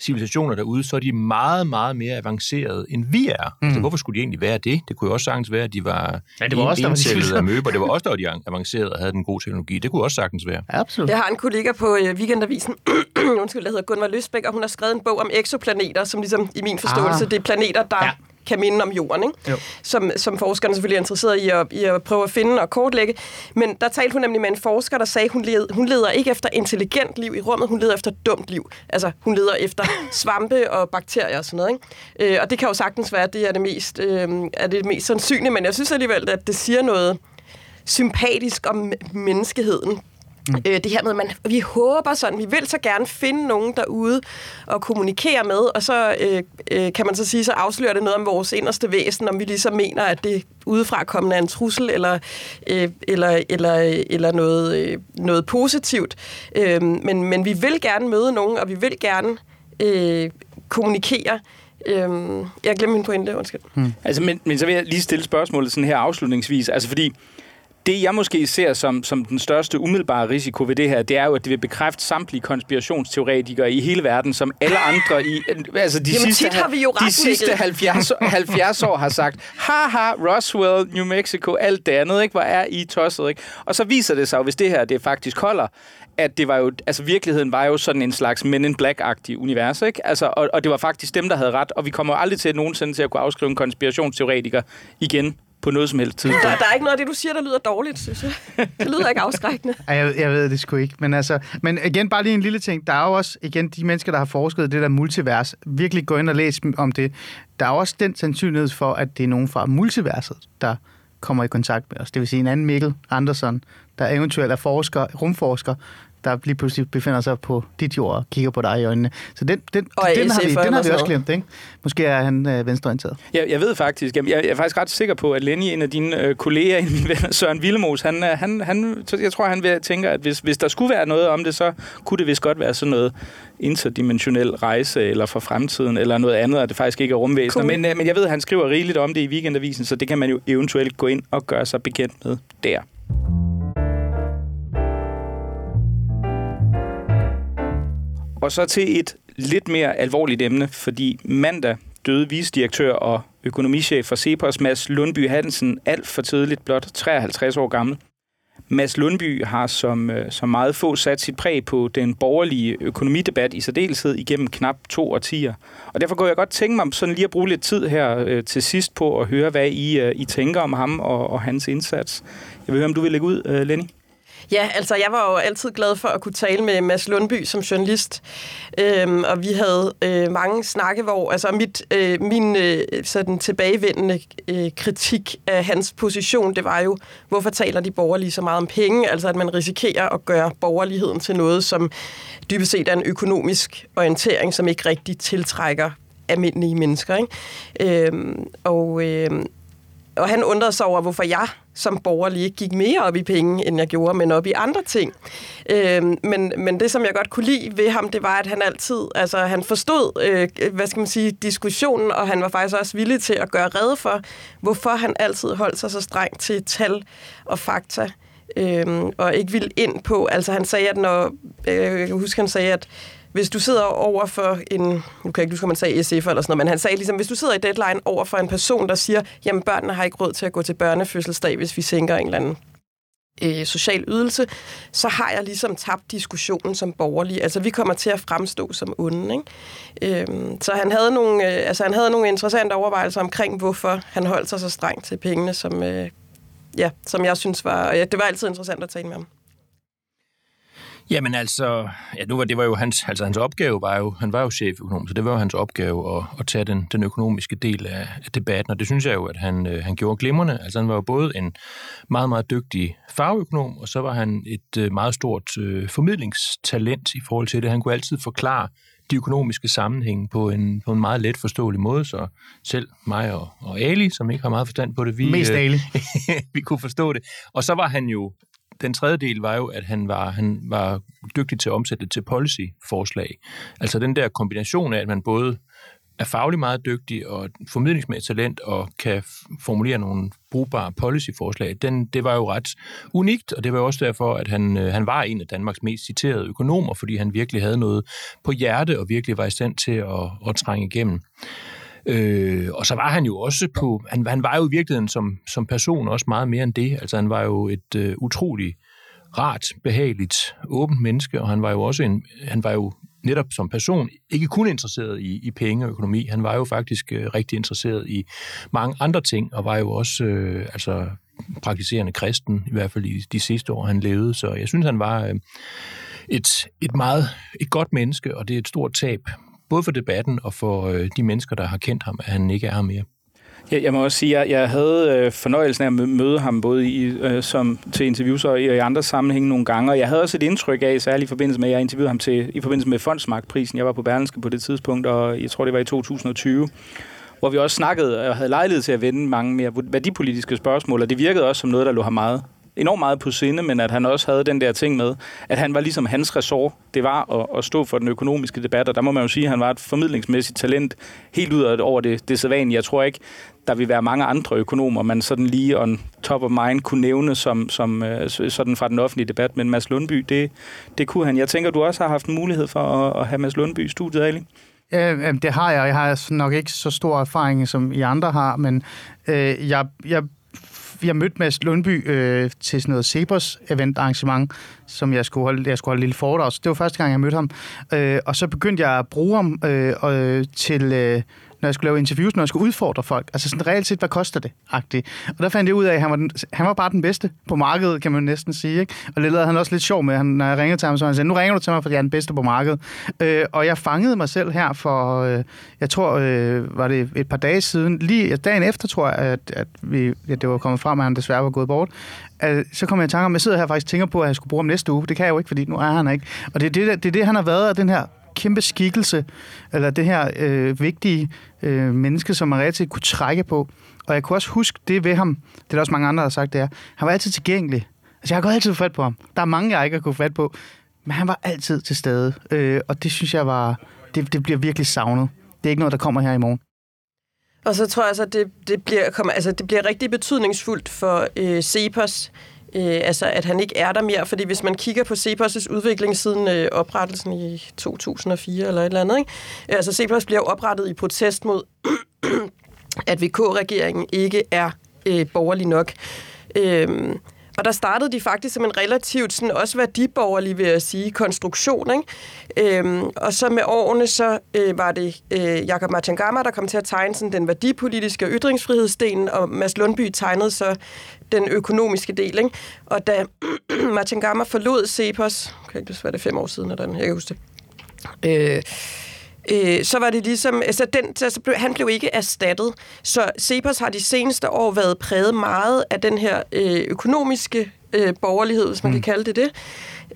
C: civilisationer derude, så er de meget, meget mere avancerede, end vi er. Mm. Altså, hvorfor skulle de egentlig være det? Det kunne jo også sagtens være, at de var
D: ja, det var også,
C: der var møber. Det var også der, de avancerede og havde den gode teknologi. Det kunne også sagtens være.
D: Absolut.
B: Jeg har en kollega på uh, Weekendavisen, *clears throat* undskyld, der hedder Gunvar Løsbæk, og hun har skrevet en bog om eksoplaneter, som ligesom i min forståelse, ah. det er planeter, der ja kan minde om jorden, ikke? Som, som forskerne selvfølgelig er interesseret i at, i at prøve at finde og kortlægge. Men der talte hun nemlig med en forsker, der sagde, at hun, led, hun leder ikke efter intelligent liv i rummet, hun leder efter dumt liv. Altså, hun leder efter *laughs* svampe og bakterier og sådan noget. Ikke? Øh, og det kan jo sagtens være, at det er det mest, øh, er det mest sandsynlige, men jeg synes alligevel, at det siger noget sympatisk om menneskeheden Mm. Øh, det her med, man, vi håber sådan, vi vil så gerne finde nogen derude og kommunikere med, og så øh, øh, kan man så sige, så afslører det noget om vores inderste væsen, om vi ligesom mener, at det udefra kommende er en trussel, eller, øh, eller, eller, eller noget, øh, noget positivt. Øh, men, men vi vil gerne møde nogen, og vi vil gerne øh, kommunikere. Øh, jeg glemmer min pointe, undskyld.
A: Hmm. Altså, men, men så vil jeg lige stille spørgsmålet sådan her afslutningsvis, altså fordi Det, jeg måske ser som, som den største umiddelbare risiko ved det her, det er jo, at det vil bekræfte samtlige konspirationsteoretikere i hele verden, som alle andre i... Altså de
B: Jamen,
A: sidste,
B: har vi jo
A: de sidste
B: Mikkel.
A: 70, 70 år har sagt, haha, Roswell, New Mexico, alt det andet, ikke? Hvor er I tosset, ikke? Og så viser det sig jo, hvis det her det faktisk holder, at det var jo, altså virkeligheden var jo sådan en slags Men in Black-agtig univers, ikke? Altså, og, og det var faktisk dem, der havde ret, og vi kommer aldrig til nogensinde til at kunne afskrive en konspirationsteoretiker igen på noget som helst tidspunkt.
B: Der, der er ikke noget af det, du siger, der lyder dårligt, synes jeg. Det lyder ikke afskrækkende. *laughs*
D: Ej, Jeg, jeg ved det sgu ikke, men altså... Men igen, bare lige en lille ting. Der er jo også, igen, de mennesker, der har forsket i det der multivers, virkelig gå ind og læs om det. Der er også den sandsynlighed for, at det er nogen fra multiverset, der kommer i kontakt med os. Det vil sige en anden Mikkel Andersen, der eventuelt er forsker, rumforsker, der lige pludselig befinder sig på dit jord og kigger på dig i øjnene. Så den, den,
B: Og
D: den har vi, den har vi også glemt, ikke? Måske er han øh, venstreorienteret.
A: Jeg, jeg ved faktisk, jeg, jeg er faktisk ret sikker på, at Lenny, en af dine øh, kolleger, *laughs* en af mine venner, Søren Villemos, han, øh, han, han, så jeg tror, han vil tænke, at hvis, hvis der skulle være noget om det, så kunne det vist godt være sådan noget interdimensionel rejse, eller for fremtiden, eller noget andet, at det faktisk ikke er rumvæsener.
B: Cool.
A: Men, øh, men jeg ved, at han skriver rigeligt om det i Weekendavisen, så det kan man jo eventuelt gå ind og gøre sig bekendt med der. Og så til et lidt mere alvorligt emne, fordi mandag døde visdirektør og økonomichef for Cepos, Mads Lundby Hansen, alt for tidligt, blot 53 år gammel. Mads Lundby har som, øh, som meget få sat sit præg på den borgerlige økonomidebat i særdeleshed igennem knap to årtier. Og derfor kunne jeg godt tænke mig sådan lige at bruge lidt tid her øh, til sidst på at høre, hvad I, øh, I tænker om ham og, og hans indsats. Jeg vil høre, om du vil lægge ud, øh, Lenny?
B: Ja, altså jeg var jo altid glad for at kunne tale med Mads Lundby som journalist, øhm, og vi havde øh, mange snakke, hvor altså mit, øh, min øh, sådan tilbagevendende øh, kritik af hans position, det var jo, hvorfor taler de borgerlige så meget om penge? Altså at man risikerer at gøre borgerligheden til noget, som dybest set er en økonomisk orientering, som ikke rigtig tiltrækker almindelige mennesker. Ikke? Øhm, og, øh, og han undrede sig over, hvorfor jeg som borger lige gik mere op i penge, end jeg gjorde, men op i andre ting. Øhm, men, men det, som jeg godt kunne lide ved ham, det var, at han altid, altså han forstod, øh, hvad skal man sige, diskussionen, og han var faktisk også villig til at gøre rede for, hvorfor han altid holdt sig så strengt til tal og fakta, øhm, og ikke ville ind på, altså han sagde, at når, øh, jeg kan huske, han sagde, at hvis du sidder over for en, nu kan jeg ikke huske, om man sagde SF eller sådan noget, men han sagde ligesom, hvis du sidder i deadline over for en person, der siger, jamen børnene har ikke råd til at gå til børnefødselsdag, hvis vi sænker en eller anden øh, social ydelse, så har jeg ligesom tabt diskussionen som borgerlig. Altså, vi kommer til at fremstå som onde, ikke? Øhm, så han havde, nogle, øh, altså, han havde nogle interessante overvejelser omkring, hvorfor han holdt sig så strengt til pengene, som, øh, ja, som jeg synes var... Ja, det var altid interessant at tale med ham.
C: Jamen altså, ja, nu var, det var jo hans, altså hans opgave var jo, han var jo cheføkonom, så det var jo hans opgave at, at tage den, den økonomiske del af, af debatten, og det synes jeg jo, at han, øh, han gjorde glimrende. Altså han var jo både en meget, meget dygtig fagøkonom, og så var han et øh, meget stort øh, formidlingstalent i forhold til det. Han kunne altid forklare de økonomiske sammenhænge på en, på en meget let forståelig måde, så selv mig og, og Ali, som ikke har meget forstand på det, vi,
D: Mest
C: øh,
D: Ali. *laughs*
C: vi kunne forstå det. Og så var han jo den tredje del var jo, at han var, han var dygtig til at omsætte det til policy-forslag. Altså den der kombination af, at man både er faglig meget dygtig og formidlingsmæssigt talent og kan formulere nogle brugbare policy-forslag, den, det var jo ret unikt, og det var jo også derfor, at han, øh, han var en af Danmarks mest citerede økonomer, fordi han virkelig havde noget på hjerte og virkelig var i stand til at, at trænge igennem. Øh, og så var han jo også på, han, han var jo i virkeligheden som, som person også meget mere end det. Altså han var jo et øh, utroligt rart, behageligt, åbent menneske, og han var jo også en, han var jo netop som person ikke kun interesseret i, i penge og økonomi, han var jo faktisk øh, rigtig interesseret i mange andre ting, og var jo også øh, altså praktiserende kristen, i hvert fald i de sidste år, han levede. Så jeg synes, han var øh, et, et meget et godt menneske, og det er et stort tab, både for debatten og for øh, de mennesker, der har kendt ham, at han ikke er her mere.
A: Jeg, jeg må også sige, at jeg, jeg havde øh, fornøjelsen af at møde ham både i, øh, som, til interviews og i, og i andre sammenhænge nogle gange, og jeg havde også et indtryk af, særligt i forbindelse med, at jeg interviewede ham til, i forbindelse med Fondsmarkprisen. Jeg var på Berlinske på det tidspunkt, og jeg tror, det var i 2020 hvor vi også snakkede og havde lejlighed til at vende mange mere værdipolitiske spørgsmål, og det virkede også som noget, der lå ham meget enormt meget på sinde, men at han også havde den der ting med, at han var ligesom hans ressort. Det var at, at stå for den økonomiske debat, og der må man jo sige, at han var et formidlingsmæssigt talent helt ud over det, det sædvanlige. Jeg tror ikke, der vil være mange andre økonomer, man sådan lige on top of mind kunne nævne som, som øh, sådan fra den offentlige debat. Men Mads Lundby, det, det kunne han. Jeg tænker, du også har haft en mulighed for at, at have Mads Lundby i studiet, Ali?
D: Øh, det har jeg. Jeg har nok ikke så stor erfaring, som I andre har, men øh, jeg, jeg jeg mødte Mads Lundby øh, til sådan noget Cepos event arrangement, som jeg skulle holde, jeg skulle holde et lille foredrag. Så det var første gang, jeg mødte ham. Øh, og så begyndte jeg at bruge ham øh, øh, til, øh, når jeg skulle lave interviews, når jeg skulle udfordre folk. Altså sådan reelt set, hvad koster det? -agtigt. Og der fandt jeg ud af, at han var, den, han var bare den bedste på markedet, kan man næsten sige. Ikke? Og det lavede han også lidt sjov med, han, når jeg ringede til ham, så han sagde, nu ringer du til mig, fordi jeg er den bedste på markedet. Øh, og jeg fangede mig selv her for, øh, jeg tror, øh, var det et par dage siden, lige dagen efter, tror jeg, at, at, vi, at det var kommet frem, at han desværre var gået bort. Øh, så kom jeg i tanke om, at jeg sidder her og faktisk tænker på, at jeg skulle bruge ham næste uge. Det kan jeg jo ikke, fordi nu er han ikke. Og det er det, det, er det han har været af den her kæmpe skikkelse, eller det her øh, vigtige øh, menneske, som man rigtig kunne trække på. Og jeg kunne også huske det ved ham, det er der også mange andre, der har sagt, det er, han var altid tilgængelig. Altså, jeg har gået altid fat på ham. Der er mange, jeg ikke har kunnet fat på, men han var altid til stede. Øh, og det synes jeg var, det, det bliver virkelig savnet. Det er ikke noget, der kommer her i morgen.
B: Og så tror jeg, så, det, det, bliver, kommer, altså, det bliver rigtig betydningsfuldt for øh, Cepos, øh, altså at han ikke er der mere. Fordi hvis man kigger på Cepos' udvikling siden øh, oprettelsen i 2004 eller et eller andet, ikke? Øh, altså Cepos bliver oprettet i protest mod, *clears throat* at VK-regeringen ikke er øh, borgerlig nok. Øh, og der startede de faktisk som en relativt sådan, også værdiborgerlig, vil jeg sige, konstruktion. Ikke? Øhm, og så med årene, så øh, var det øh, Jakob Machangama, der kom til at tegne sådan, den værdipolitiske ytringsfrihedsdelen, og Mads Lundby tegnede så den økonomiske del. Ikke? Og da *clears throat* Machangama forlod Cepos, kan jeg ikke huske, hvad det er fem år siden, eller den, jeg kan huske det, øh, øh, så var det ligesom, altså, den, altså han blev ikke erstattet. Så Cepos har de seneste år været præget meget af den her øh, økonomiske øh, borgerlighed, hvis man mm. kan kalde det det.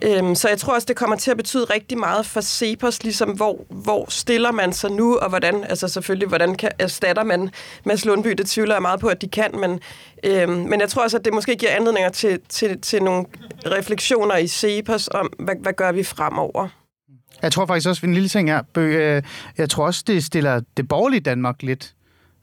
B: Øhm, så jeg tror også, det kommer til at betyde rigtig meget for Cepos, ligesom hvor, hvor stiller man sig nu, og hvordan, altså selvfølgelig, hvordan kan, erstatter man Mads Lundby, det tvivler jeg meget på, at de kan, men, øhm, men jeg tror også, at det måske giver anledninger til, til, til nogle refleksioner i Cepos om, hvad, hvad gør vi fremover.
D: Jeg tror faktisk også, en lille ting her, øh, jeg tror også, det stiller det borgerlige Danmark lidt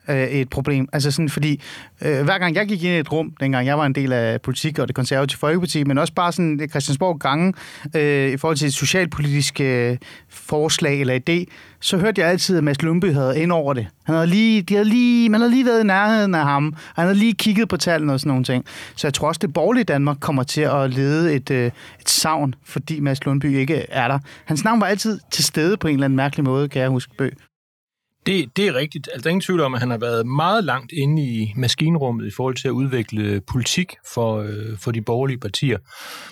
D: øh, et problem. Altså sådan, fordi øh, hver gang jeg gik ind i et rum, dengang jeg var en del af politik og det konservative folkeparti, men også bare sådan det Christiansborg gange øh, i forhold til et socialpolitisk øh, forslag eller idé, så hørte jeg altid, at Mads Lumpe havde ind over det. Han havde lige, de havde lige, man havde lige været i nærheden af ham, og han havde lige kigget på tallene og sådan nogle ting. Så jeg tror også, det borgerlige Danmark kommer til at lede et, øh, et savn, fordi Mads Lundby ikke er der. Hans navn var altid til stede på en eller anden mærkelig måde, kan jeg huske, Bø.
C: Det, det er rigtigt. Altså, der er ingen tvivl om, at han har været meget langt inde i maskinrummet i forhold til at udvikle politik for, øh, for de borgerlige partier.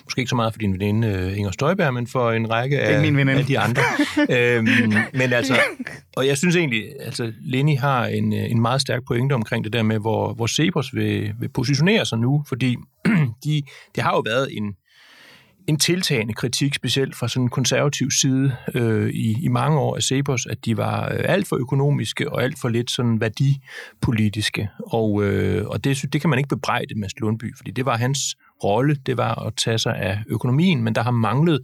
C: Måske ikke så meget for din veninde øh, Inger Støjberg, men for en række af, af de andre. *laughs* øhm, men altså, og jeg synes egentlig, altså Lenny har en, en meget stærk pointe omkring det der med, hvor, hvor Cepos vil, vil positionere sig nu, fordi *clears throat* de, det har jo været en, en tiltagende kritik, specielt fra sådan en konservativ side øh, i, i mange år af Cepos, at de var øh, alt for økonomiske og alt for lidt sådan værdipolitiske. Og, øh, og det, det kan man ikke bebrejde Mads Lundby, fordi det var hans rolle, det var at tage sig af økonomien, men der har manglet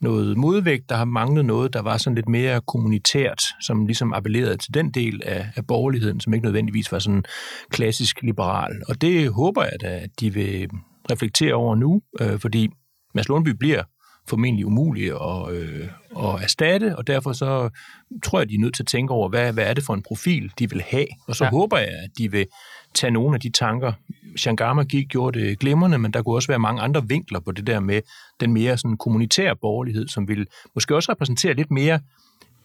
C: noget modvægt, der har manglet noget, der var sådan lidt mere kommunitært, som ligesom appellerede til den del af, af borgerligheden, som ikke nødvendigvis var sådan klassisk liberal. Og det håber jeg da, at de vil reflektere over nu, øh, fordi Mads Lundby bliver formentlig umulig at, øh, at erstatte, og derfor så tror jeg, de er nødt til at tænke over, hvad, hvad er det for en profil, de vil have. Og så ja. håber jeg, at de vil tage nogle af de tanker. Shangama gik gjorde det glimrende, men der kunne også være mange andre vinkler på det der med den mere sådan kommunitære borgerlighed, som vil måske også repræsentere lidt mere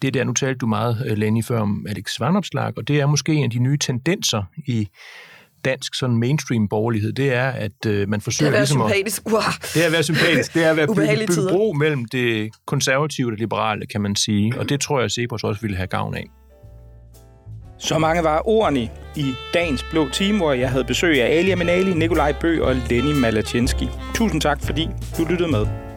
C: det der, nu talte du meget, øh, Lenny, før om Alex Vandopslag, og det er måske en af de nye tendenser i dansk sådan mainstream borgerlighed, det er, at øh, man forsøger...
B: Det er
C: at
B: være ligesom sympatisk.
C: At, det er at være sympatisk. Det er at være bygge, bygge bro mellem det konservative og det liberale, kan man sige. Og det tror jeg, at Cepos også ville have gavn af.
A: Så mange var ordene i dagens Blå Team, hvor jeg havde besøg af Ali Aminali, Nikolaj Bø og Lenny Malachinski. Tusind tak, fordi du lyttede med.